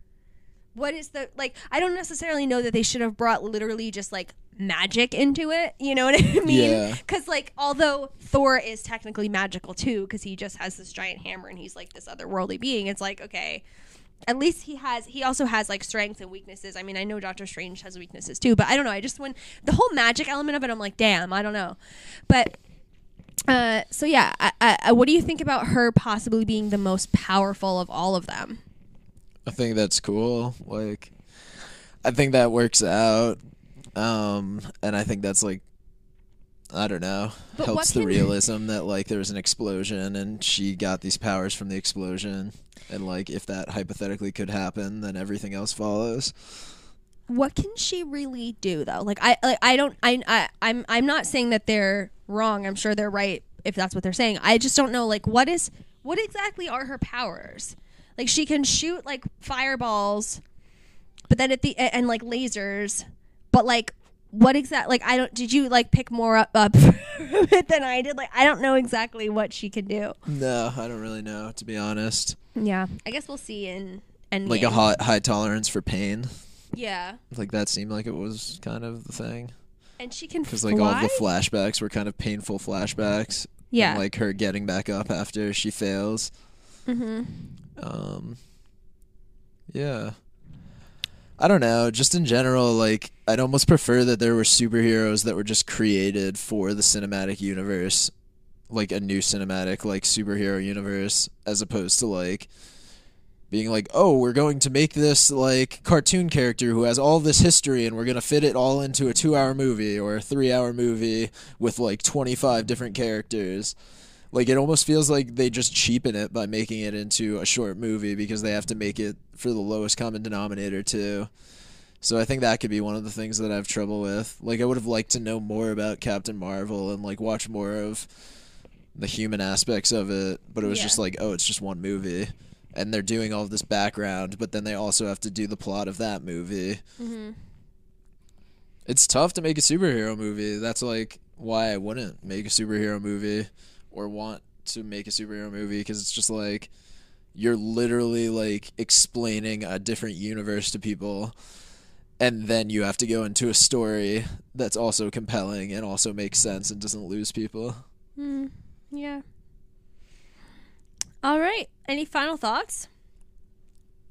what is the like i don't necessarily know that they should have brought literally just like magic into it you know what i mean Yeah. because like although thor is technically magical too because he just has this giant hammer and he's like this otherworldly being it's like okay at least he has he also has like strengths and weaknesses i mean i know doctor strange has weaknesses too but i don't know i just when the whole magic element of it i'm like damn i don't know but uh, so yeah, I, I- what do you think about her possibly being the most powerful of all of them? I think that's cool. Like, I think that works out. Um, and I think that's like, I don't know, But helps the realism that like there was an explosion and she got these powers from the explosion, and like if that hypothetically could happen, then everything else follows. what can she really do though like i like i don't I, I i'm i'm not saying that they're wrong i'm sure they're right if that's what they're saying i just don't know like what is what exactly are her powers like she can shoot like fireballs but then at the and like lasers but like what exactly? like i don't did you like pick more up, up from it than i did like i don't know exactly what she can do No, I don't really know to be honest. yeah i guess we'll see in and Like a high, high tolerance for pain. yeah Like that seemed like it was kind of the thing. and she can Because like all the flashbacks were kind of painful flashbacks. yeah And, like her getting back up after she fails. mm-hmm. Um, yeah. I don't know. Just in general, like I'd almost prefer that there were superheroes that were just created for the cinematic universe, like a new cinematic like superhero universe, as opposed to like being like, oh, we're going to make this like cartoon character who has all this history, and we're gonna fit it all into a two-hour movie or a three-hour movie with like twenty-five different characters. Like it almost feels like they just cheapen it by making it into a short movie because they have to make it for the lowest common denominator too. So I think that could be one of the things that I have trouble with. Like I would have liked to know more about Captain Marvel and like watch more of the human aspects of it, but it was Yeah. just like, oh, it's just one movie. And they're doing all of this background, but then they also have to do the plot of that movie. Mm-hmm. It's tough to make a superhero movie. That's like why I wouldn't make a superhero movie or want to make a superhero movie because it's just like you're literally like explaining a different universe to people and then you have to go into a story that's also compelling and also makes sense and doesn't lose people. Mm, yeah. All right. Any final thoughts?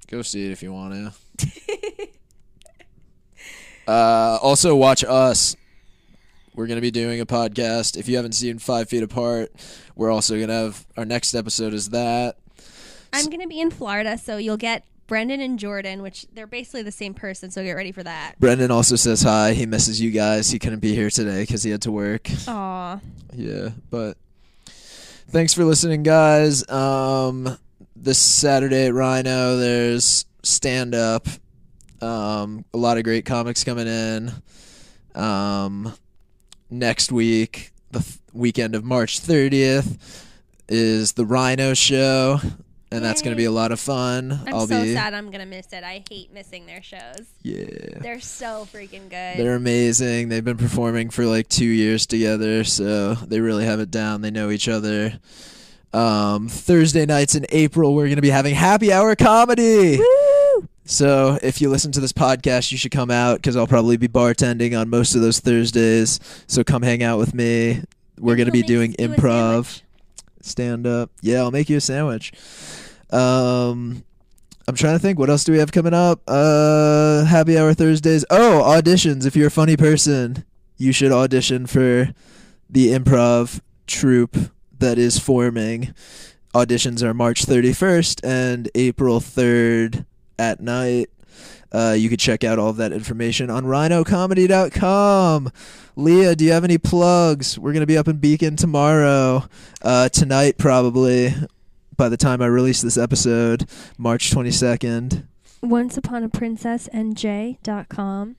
Go see it if you want to. uh, also, watch us. We're going to be doing a podcast. If you haven't seen Five Feet Apart, we're also going to have our next episode is that. I'm going to be in Florida, so you'll get Brendan and Jordan, which they're basically the same person, so get ready for that. Brendan also says hi. He misses you guys. He couldn't be here today because he had to work. Aw. Yeah, but thanks for listening, guys. Um, this Saturday at Rhino, there's stand up. Um, a lot of great comics coming in. Um, next week, the th- weekend of March 30th, is the Rhino show, and that's going to be a lot of fun. I'm will so be sad I'm going to miss it. I hate missing their shows. yeah. They're so freaking good. They're amazing. They've been performing for like two years together, so they really have it down. They know each other. Um, Thursday nights in April, we're going to be having happy hour comedy. Woo! So if you listen to this podcast, you should come out because I'll probably be bartending on most of those Thursdays. So come hang out with me. We're going to be doing improv, stand up. Yeah, I'll make you a sandwich. Um, I'm trying to think. What else do we have coming up? Uh, happy hour Thursdays. Oh, auditions. If you're a funny person, you should audition for the improv troupe that is forming. Auditions are March 31st and April 3rd at night. Uh, you could check out all of that information on rhinocomedy.com. Leah, do you have any plugs? We're going to be up in Beacon tomorrow. Uh, tonight, probably, by the time I release this episode, March 22nd. Once upon a princess nj.com.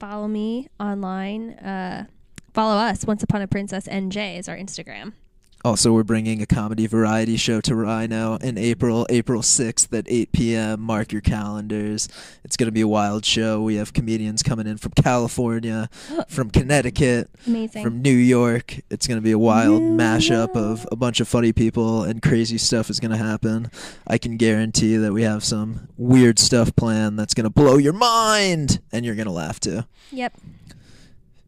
Follow me online. Uh, follow us. Once upon a princess nj is our Instagram. Also, we're bringing a comedy variety show to Rhino in April, April 6th at 8 p.m. Mark your calendars. It's going to be a wild show. We have comedians coming in from California, from Connecticut, Amazing. from New York. It's going to be a wild New mashup of a bunch of funny people, and crazy stuff is going to happen. I can guarantee that we have some weird stuff planned that's going to blow your mind, and you're going to laugh too. yep.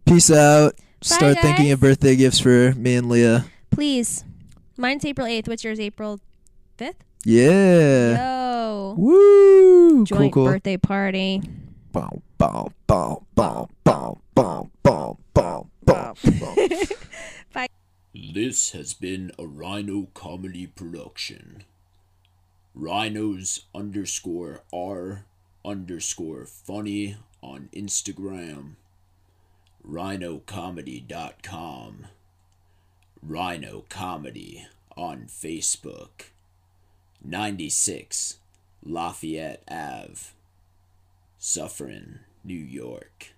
Peace out. Start thinking of birthday gifts for me and Leah. Please. Mine's April 8th. What's yours? April 5th? Yeah. Yo. Woo! Joint cool, cool. birthday party. Bow, bow, bow, bow, bow, bow, bow, bow, bow, bow. This has been a Rhino comedy production. Rhinos underscore R underscore funny on Instagram. RhinoComedy.com. Rhino Comedy on Facebook. 96 Lafayette Ave. Suffern, New York.